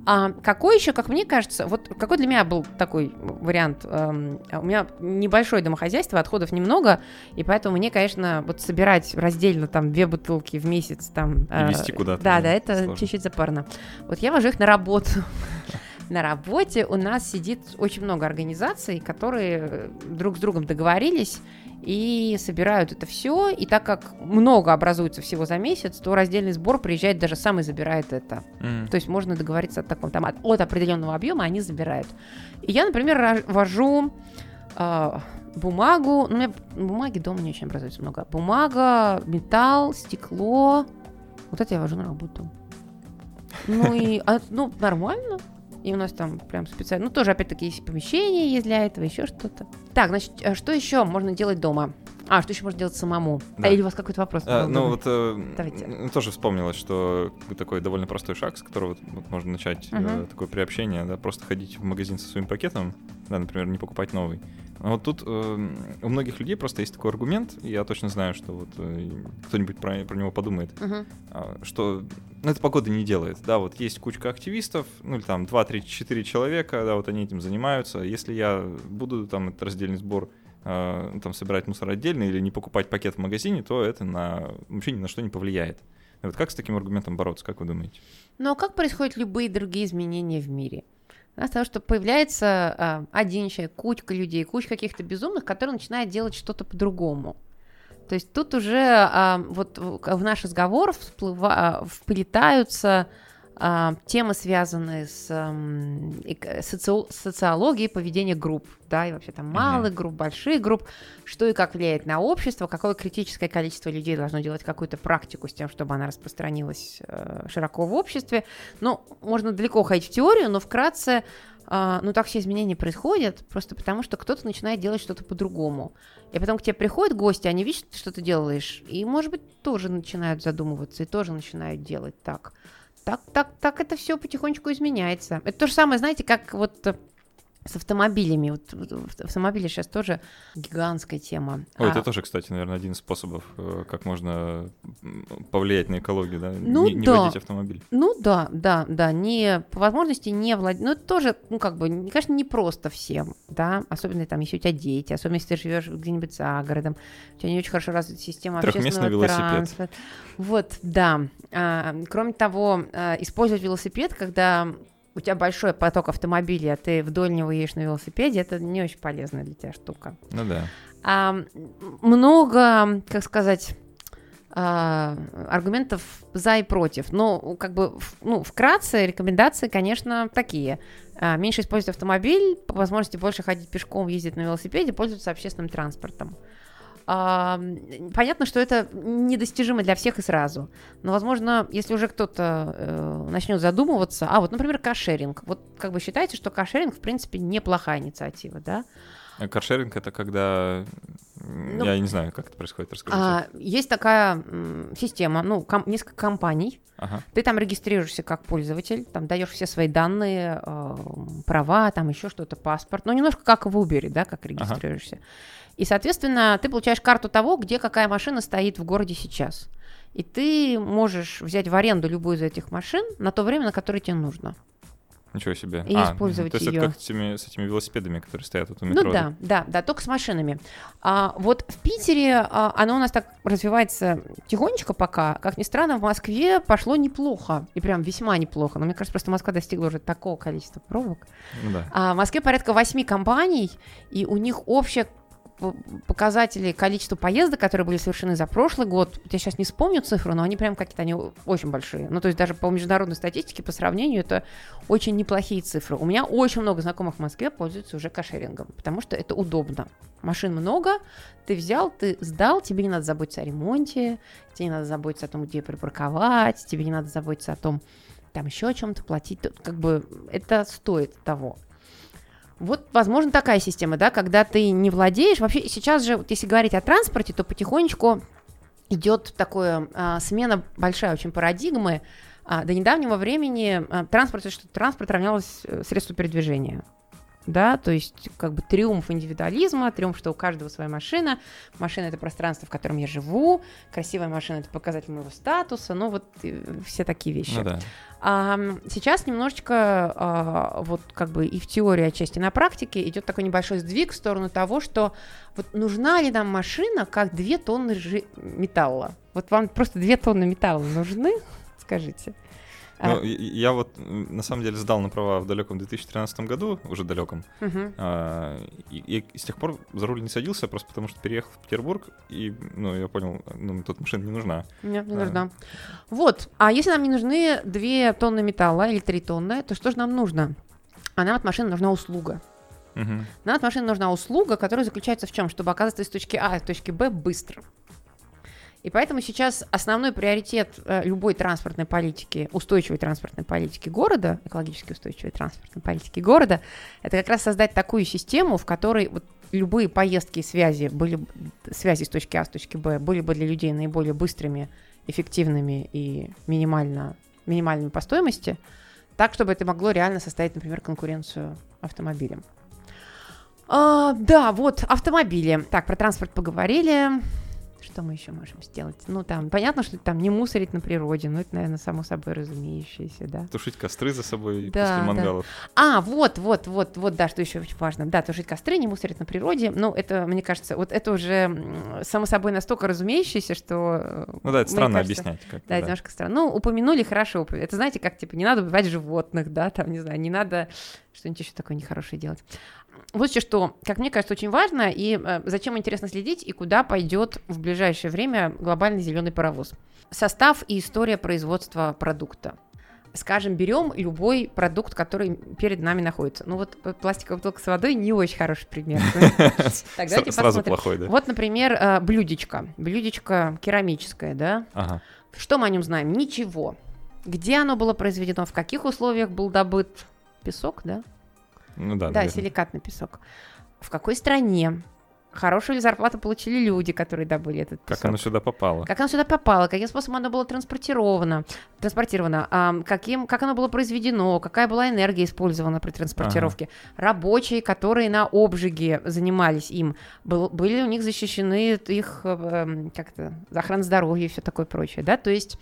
А какой еще, как мне кажется, вот какой для меня был такой вариант? Эм, у меня небольшое домохозяйство, отходов немного, и поэтому мне, конечно, вот собирать раздельно там две бутылки в месяц там... И везти э, куда-то. Да, да, это чуть-чуть запарно. Вот я вожу их на работу. на работе у нас сидит очень много организаций, которые э, друг с другом договорились и собирают это все. И так как много образуется всего за месяц, то раздельный сбор приезжает, даже сам и забирает это. Mm. То есть можно договориться от такого, там, от, от определенного объема они забирают. И я, например, вожу э, бумагу, ну, у меня бумаги дома не очень образуется много. Бумага, металл, стекло. Вот это я вожу на работу. Ну и, а, ну, нормально. И у нас там прям специально, ну тоже опять-таки есть помещение есть для этого, еще что-то. Так, значит, а что еще можно делать дома? А, что еще можно делать самому? Да. А, или у вас какой-то вопрос? А, ну вот э, Давайте. тоже вспомнилось, что такой довольно простой шаг, с которого вот, можно начать uh-huh. э, такое приобщение, да, просто ходить в магазин со своим пакетом, да, например, не покупать новый. А вот тут э, у многих людей просто есть такой аргумент, я точно знаю, что вот э, кто-нибудь про, про него подумает, э, что ну, это погода не делает. Да, вот есть кучка активистов, ну или там 2, 3, 4 человека, да, вот они этим занимаются. Если я буду там этот раздельный сбор э, там собирать мусор отдельно или не покупать пакет в магазине, то это на, вообще ни на что не повлияет. Вот как с таким аргументом бороться, как вы думаете? Ну а как происходят любые другие изменения в мире? Да, того, что появляется а, один человек, кучка людей, куча каких-то безумных, которые начинают делать что-то по-другому. То есть тут уже а, вот в наш разговор всплыва, а, вплетаются темы, связанные с а, соци, социологией поведения групп, да, и вообще там малых групп, больших групп, что и как влияет на общество, какое критическое количество людей должно делать какую-то практику с тем, чтобы она распространилась а, широко в обществе. Ну, можно далеко ходить в теорию, но вкратце а, ну так все изменения происходят, просто потому что кто-то начинает делать что-то по-другому. И потом к тебе приходят гости, они видят, что ты делаешь, и, может быть, тоже начинают задумываться, и тоже начинают делать так. Так, так, так это все потихонечку изменяется. Это то же самое, знаете, как вот э, с автомобилями. Вот автомобили сейчас тоже гигантская тема. Ой, а... это тоже, кстати, наверное, один из способов, э, как можно повлиять на экологию, да? Ну, не, не да. водить автомобиль. Ну да, да, да. Не, по возможности не владеть. Ну, это тоже, ну, как бы, конечно, не просто всем, да, особенно там, если у тебя дети, особенно если ты живешь где-нибудь за городом, у тебя не очень хорошо развита система общественного велосипед. транспорта. Вот, да. А, кроме того, а, использовать велосипед, когда у тебя большой поток автомобилей, а ты вдоль него едешь на велосипеде, это не очень полезная для тебя штука. Ну да. А, много, как сказать, а, аргументов за и против. Но как бы ну, вкратце рекомендации, конечно, такие. А, меньше использовать автомобиль, по возможности больше ходить пешком, ездить на велосипеде, пользоваться общественным транспортом. А, понятно, что это недостижимо для всех и сразу. Но, возможно, если уже кто-то э, начнет задумываться, а вот, например, кашеринг. Вот как бы считаете, что кашеринг, в принципе, неплохая инициатива, да? А каршеринг это когда ну, я не знаю, как это происходит, расскажите. А, есть такая система, ну, ком- несколько компаний. Ага. Ты там регистрируешься как пользователь, там даешь все свои данные, э, права, там еще что-то, паспорт. Ну, немножко как в Uber, да, как регистрируешься. Ага. И, соответственно, ты получаешь карту того, где какая машина стоит в городе сейчас. И ты можешь взять в аренду любую из этих машин на то время, на которое тебе нужно. Ничего себе. И а, использовать то есть ее. это как с этими, с этими велосипедами, которые стоят вот у метро? Ну да, да, да, только с машинами. А, вот в Питере а, оно у нас так развивается тихонечко пока. Как ни странно, в Москве пошло неплохо. И прям весьма неплохо. Но мне кажется, просто Москва достигла уже такого количества пробок. Ну, да. а, в Москве порядка восьми компаний, и у них общая показатели количества поездок, которые были совершены за прошлый год, я сейчас не вспомню цифру, но они прям какие-то, они очень большие. Ну, то есть даже по международной статистике, по сравнению, это очень неплохие цифры. У меня очень много знакомых в Москве пользуются уже кошерингом, потому что это удобно. Машин много, ты взял, ты сдал, тебе не надо заботиться о ремонте, тебе не надо заботиться о том, где припарковать, тебе не надо заботиться о том, там еще о чем-то платить. Как бы это стоит того. Вот, возможно, такая система, да, когда ты не владеешь. Вообще, сейчас же, вот если говорить о транспорте, то потихонечку идет такая а, смена большая очень парадигмы. А, до недавнего времени а, транспорт, что транспорт равнялось э, средству передвижения да, то есть как бы триумф индивидуализма, триумф, что у каждого своя машина, машина это пространство, в котором я живу, красивая машина это показатель моего статуса, ну вот э, все такие вещи. Ну, да. а, сейчас немножечко а, вот как бы и в теории отчасти на практике идет такой небольшой сдвиг в сторону того, что вот нужна ли нам машина как две тонны жи- металла? Вот вам просто две тонны металла нужны? Скажите. Ну, а... я вот на самом деле сдал на права в далеком 2013 году, уже далеком. Угу. А, и, и с тех пор за руль не садился, просто потому что переехал в Петербург, и ну, я понял, ну, тут машина не нужна. Нет, не а... нужна. Вот. А если нам не нужны 2 тонны металла или 3 тонны, то что же нам нужно? А нам от машины нужна услуга. Угу. Нам от машины нужна услуга, которая заключается в чем? Чтобы оказаться из точки А в точке Б быстро. И поэтому сейчас основной приоритет э, любой транспортной политики, устойчивой транспортной политики города, экологически устойчивой транспортной политики города, это как раз создать такую систему, в которой вот любые поездки и связи, были, связи с точки А с точки Б были бы для людей наиболее быстрыми, эффективными и минимально, минимальными по стоимости, так, чтобы это могло реально составить, например, конкуренцию автомобилям. А, да, вот автомобили. Так, про транспорт поговорили. Что мы еще можем сделать? Ну, там, понятно, что там не мусорить на природе, но это, наверное, само собой разумеющееся, да. Тушить костры за собой да, после мангалов. Да. А, вот, вот, вот, вот, да, что еще очень важно. Да, тушить костры, не мусорить на природе. Ну, это, мне кажется, вот это уже само собой настолько разумеющееся, что... Э, ну да, это странно кажется, объяснять. Как да, да, немножко странно. Ну, упомянули, хорошо. Это, знаете, как, типа, не надо убивать животных, да, там, не знаю, не надо что-нибудь еще такое нехорошее делать вот еще что, как мне кажется, очень важно, и э, зачем интересно следить, и куда пойдет в ближайшее время глобальный зеленый паровоз. Состав и история производства продукта. Скажем, берем любой продукт, который перед нами находится. Ну вот э, пластиковая бутылка с водой не очень хороший пример. Сразу плохой, да? Вот, например, э, блюдечко. Блюдечко керамическое, да? Что мы о нем знаем? Ничего. Где оно было произведено, в каких условиях был добыт песок, да? Ну да, Да, наверное. силикатный песок. В какой стране? Хорошую ли зарплату получили люди, которые добыли этот песок? Как оно сюда попало? Как оно сюда попало? Каким способом оно было транспортировано? Транспортировано? А, каким, как оно было произведено? Какая была энергия использована при транспортировке? Ага. Рабочие, которые на обжиге занимались им, был, были у них защищены их э, как-то охрана здоровья и все такое прочее, да? То есть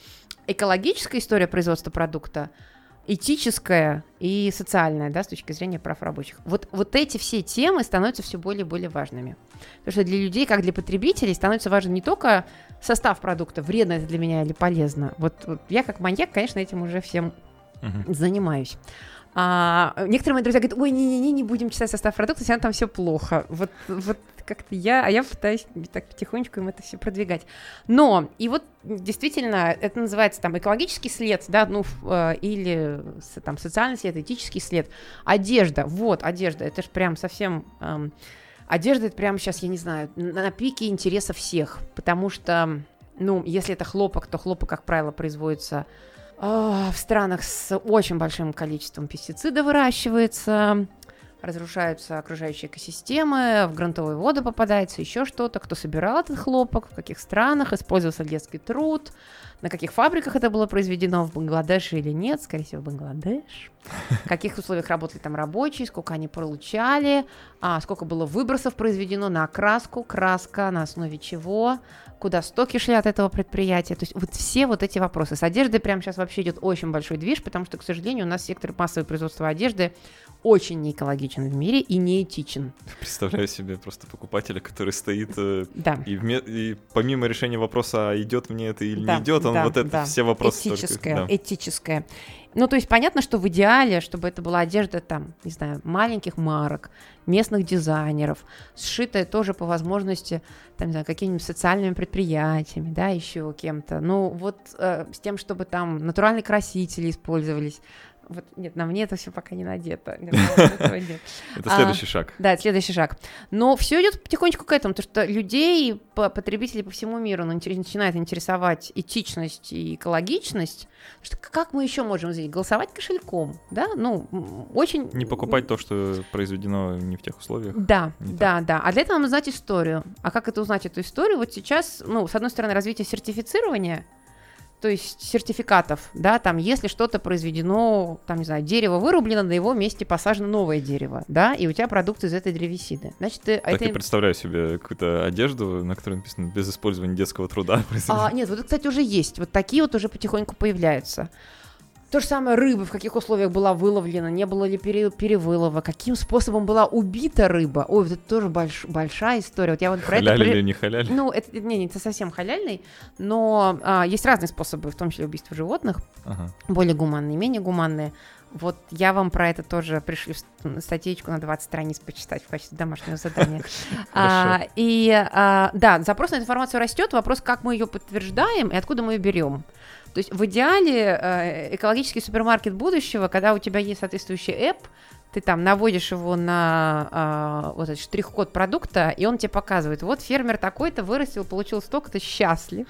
экологическая история производства продукта – этическое и социальное, да, с точки зрения прав рабочих. Вот, вот эти все темы становятся все более и более важными. Потому что для людей, как для потребителей, становится важен не только состав продукта, вредно это для меня или полезно. Вот, вот я как маньяк, конечно, этим уже всем uh-huh. занимаюсь. А, некоторые мои друзья говорят, ой, не-не-не, не будем читать состав продукта, все там все плохо. Вот, вот как-то я, а я пытаюсь так потихонечку им это все продвигать. Но, и вот действительно, это называется там экологический след, да, ну, э, или там социальный след, этический след. Одежда, вот, одежда, это же прям совсем... Эм, одежда, это прямо сейчас, я не знаю, на пике интереса всех, потому что, ну, если это хлопок, то хлопок, как правило, производится в странах с очень большим количеством пестицидов выращивается, разрушаются окружающие экосистемы, в грунтовые воды попадается еще что-то, кто собирал этот хлопок, в каких странах, использовался детский труд, на каких фабриках это было произведено, в Бангладеше или нет, скорее всего, в Бангладеш, в каких условиях работали там рабочие, сколько они получали, а, сколько было выбросов произведено на окраску, краска на основе чего, куда стоки шли от этого предприятия. То есть вот все вот эти вопросы. С одеждой прямо сейчас вообще идет очень большой движ, потому что, к сожалению, у нас сектор массового производства одежды очень не экологичен в мире и не этичен. Представляю себе просто покупателя, который стоит э, да. и, вме- и помимо решения вопроса, а идет мне это или да, не идет, он да, вот это да. все вопросы. Этическое, только, да. этическое. Ну, то есть понятно, что в идеале, чтобы это была одежда там, не знаю, маленьких марок, местных дизайнеров, сшитая тоже по возможности, там, не знаю, какими-нибудь социальными предприятиями, да, еще кем-то. Ну, вот э, с тем, чтобы там натуральные красители использовались, вот, нет, на мне это все пока не надето. Это следующий шаг. Да, следующий шаг. Но все идет потихонечку к этому, потому что людей, потребителей по всему миру начинает интересовать этичность и экологичность. Что как мы еще можем здесь голосовать кошельком, да? Ну, очень... Не покупать то, что произведено не в тех условиях. Да, да, да. А для этого нам знать историю. А как это узнать, эту историю? Вот сейчас, ну, с одной стороны, развитие сертифицирования — то есть сертификатов, да, там, если что-то произведено, там, не знаю, дерево вырублено, на его месте посажено новое дерево, да, и у тебя продукт из этой древесины. Значит, ты... Так это... я представляю себе какую-то одежду, на которой написано «без использования детского труда». А, нет, вот это, кстати, уже есть. Вот такие вот уже потихоньку появляются. То же самое рыба, в каких условиях была выловлена, не было ли пере, перевылова, каким способом была убита рыба. Ой, вот это тоже больш, большая история. Вот я вот про халяль это... или не халяль? Ну, это не, не это совсем халяльный, но а, есть разные способы, в том числе убийства животных, ага. более гуманные, менее гуманные. Вот я вам про это тоже пришлю статейку на 20 страниц почитать в качестве домашнего задания. а, и а, да, запрос на информацию растет, вопрос, как мы ее подтверждаем и откуда мы ее берем. То есть в идеале э, экологический супермаркет будущего, когда у тебя есть соответствующий app, ты там наводишь его на а, вот этот штрих-код продукта, и он тебе показывает, вот фермер такой-то вырастил, получил столько-то, счастлив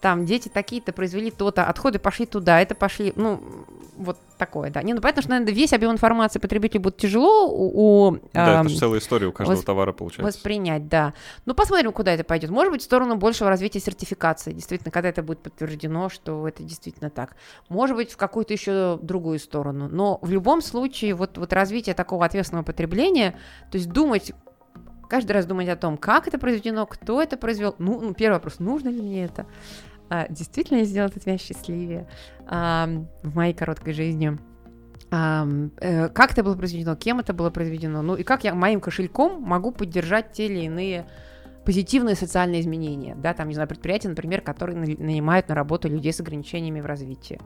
там дети такие-то произвели то-то, отходы пошли туда, это пошли, ну, вот такое, да. Не, ну, понятно, что, наверное, весь объем информации потребителю будет тяжело у... у да, это же целая история у каждого вос... товара получается. Воспринять, да. Ну, посмотрим, куда это пойдет. Может быть, в сторону большего развития сертификации, действительно, когда это будет подтверждено, что это действительно так. Может быть, в какую-то еще другую сторону. Но в любом случае, вот, вот развитие такого ответственного потребления, то есть думать, каждый раз думать о том, как это произведено, кто это произвел. Ну, ну первый вопрос, нужно ли мне это? А, действительно от меня счастливее в моей короткой жизни. Э, как это было произведено, кем это было произведено, ну и как я моим кошельком могу поддержать те или иные позитивные социальные изменения, да, там, не знаю, предприятия, например, которые нанимают на работу людей с ограничениями в развитии.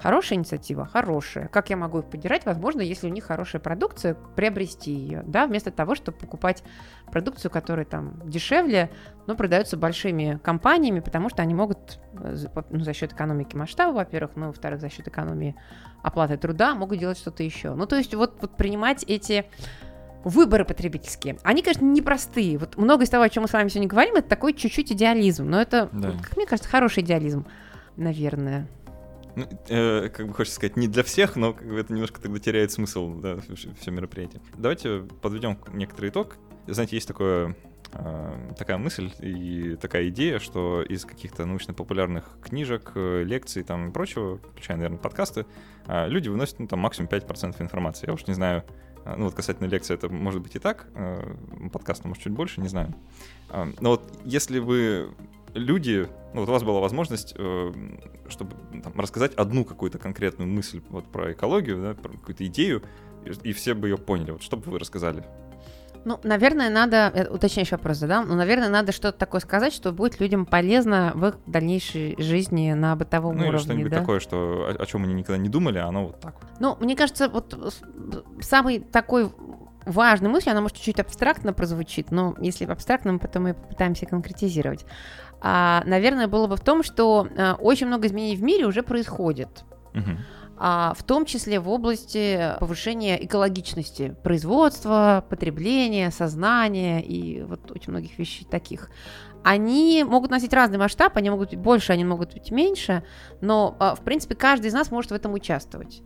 Хорошая инициатива, хорошая. Как я могу их поддержать? Возможно, если у них хорошая продукция, приобрести ее, да, вместо того, чтобы покупать продукцию, которая там дешевле, но продается большими компаниями, потому что они могут э, ну, за счет экономики масштаба, во-первых, ну, во-вторых, за счет экономии оплаты труда могут делать что-то еще. Ну, то есть вот, вот принимать эти выборы потребительские. Они, конечно, непростые. Вот много из того, о чем мы с вами сегодня говорим, это такой чуть-чуть идеализм. Но это, да. как мне кажется, хороший идеализм, наверное. Ну, э, как бы хочется сказать, не для всех, но как бы, это немножко тогда теряет смысл, да, все мероприятие. Давайте подведем некоторый итог. Знаете, есть такое э, такая мысль и такая идея, что из каких-то научно-популярных книжек, э, лекций там и прочего, включая, наверное, подкасты, э, люди выносят ну, там максимум 5% информации. Я уж не знаю, ну вот касательно лекции это может быть и так, подкаста может чуть больше, не знаю. Но вот если вы люди, ну вот у вас была возможность, э, чтобы там, рассказать одну какую-то конкретную мысль вот про экологию, да, про какую-то идею, и, и все бы ее поняли. Вот что бы вы рассказали? Ну, наверное, надо, э, уточняющий вопрос задам, ну, наверное, надо что-то такое сказать, что будет людям полезно в их дальнейшей жизни на бытовом ну, уровне. Ну, что-нибудь да? такое, что, о, о чем они никогда не думали, а оно вот так вот. Ну, мне кажется, вот самый такой важная мысль, она может чуть-чуть абстрактно прозвучит, но если абстрактно, мы потом и попытаемся конкретизировать а, наверное, было бы в том, что а, очень много изменений в мире уже происходит. Угу. А, в том числе в области повышения экологичности производства, потребления, сознания и вот очень многих вещей таких. Они могут носить разный масштаб, они могут быть больше, они могут быть меньше, но, а, в принципе, каждый из нас может в этом участвовать.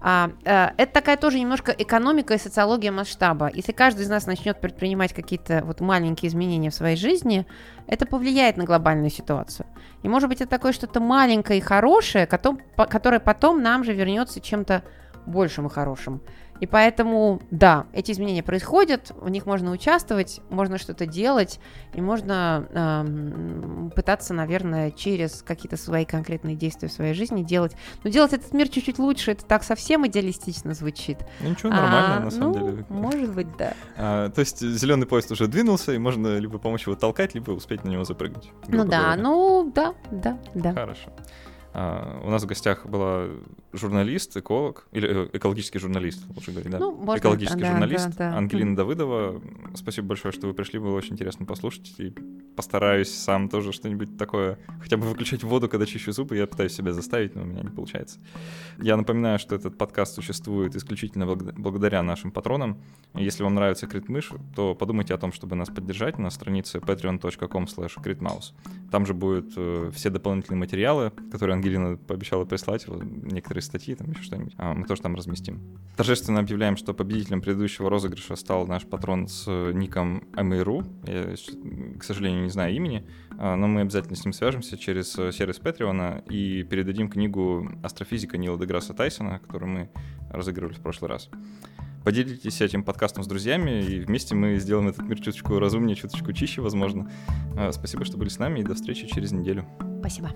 А, а, это такая тоже немножко экономика и социология масштаба. Если каждый из нас начнет предпринимать какие-то вот маленькие изменения в своей жизни, это повлияет на глобальную ситуацию. И может быть это такое что-то маленькое и хорошее, которое потом нам же вернется чем-то большим и хорошим. И поэтому, да, эти изменения происходят, в них можно участвовать, можно что-то делать, и можно э, пытаться, наверное, через какие-то свои конкретные действия в своей жизни делать. Но делать этот мир чуть-чуть лучше, это так совсем идеалистично звучит. Ну, ничего, нормально, а, на самом ну, деле. Может быть, да. А, то есть зеленый поезд уже двинулся, и можно либо помочь его толкать, либо успеть на него запрыгнуть. Ну да, говоря. ну да, да, да. Хорошо. А, у нас в гостях была журналист, эколог, или э, экологический журналист, лучше говорить, да? Ну, можно, экологический да, журналист да, да. Ангелина Давыдова. Спасибо большое, что вы пришли, было очень интересно послушать. И постараюсь сам тоже что-нибудь такое, хотя бы выключать воду, когда чищу зубы. Я пытаюсь себя заставить, но у меня не получается. Я напоминаю, что этот подкаст существует исключительно благодаря нашим патронам. Если вам нравится Критмыш, то подумайте о том, чтобы нас поддержать на странице patreon.com slash Там же будут э, все дополнительные материалы, которые Ангелина пообещала прислать, некоторые статьи, там еще что-нибудь. А, мы тоже там разместим. Торжественно объявляем, что победителем предыдущего розыгрыша стал наш патрон с ником Амиру. Я, к сожалению, не знаю имени, а, но мы обязательно с ним свяжемся через сервис Патреона и передадим книгу «Астрофизика» Нила Деграсса Тайсона, которую мы разыгрывали в прошлый раз. Поделитесь этим подкастом с друзьями, и вместе мы сделаем этот мир чуточку разумнее, чуточку чище, возможно. А, спасибо, что были с нами, и до встречи через неделю. Спасибо.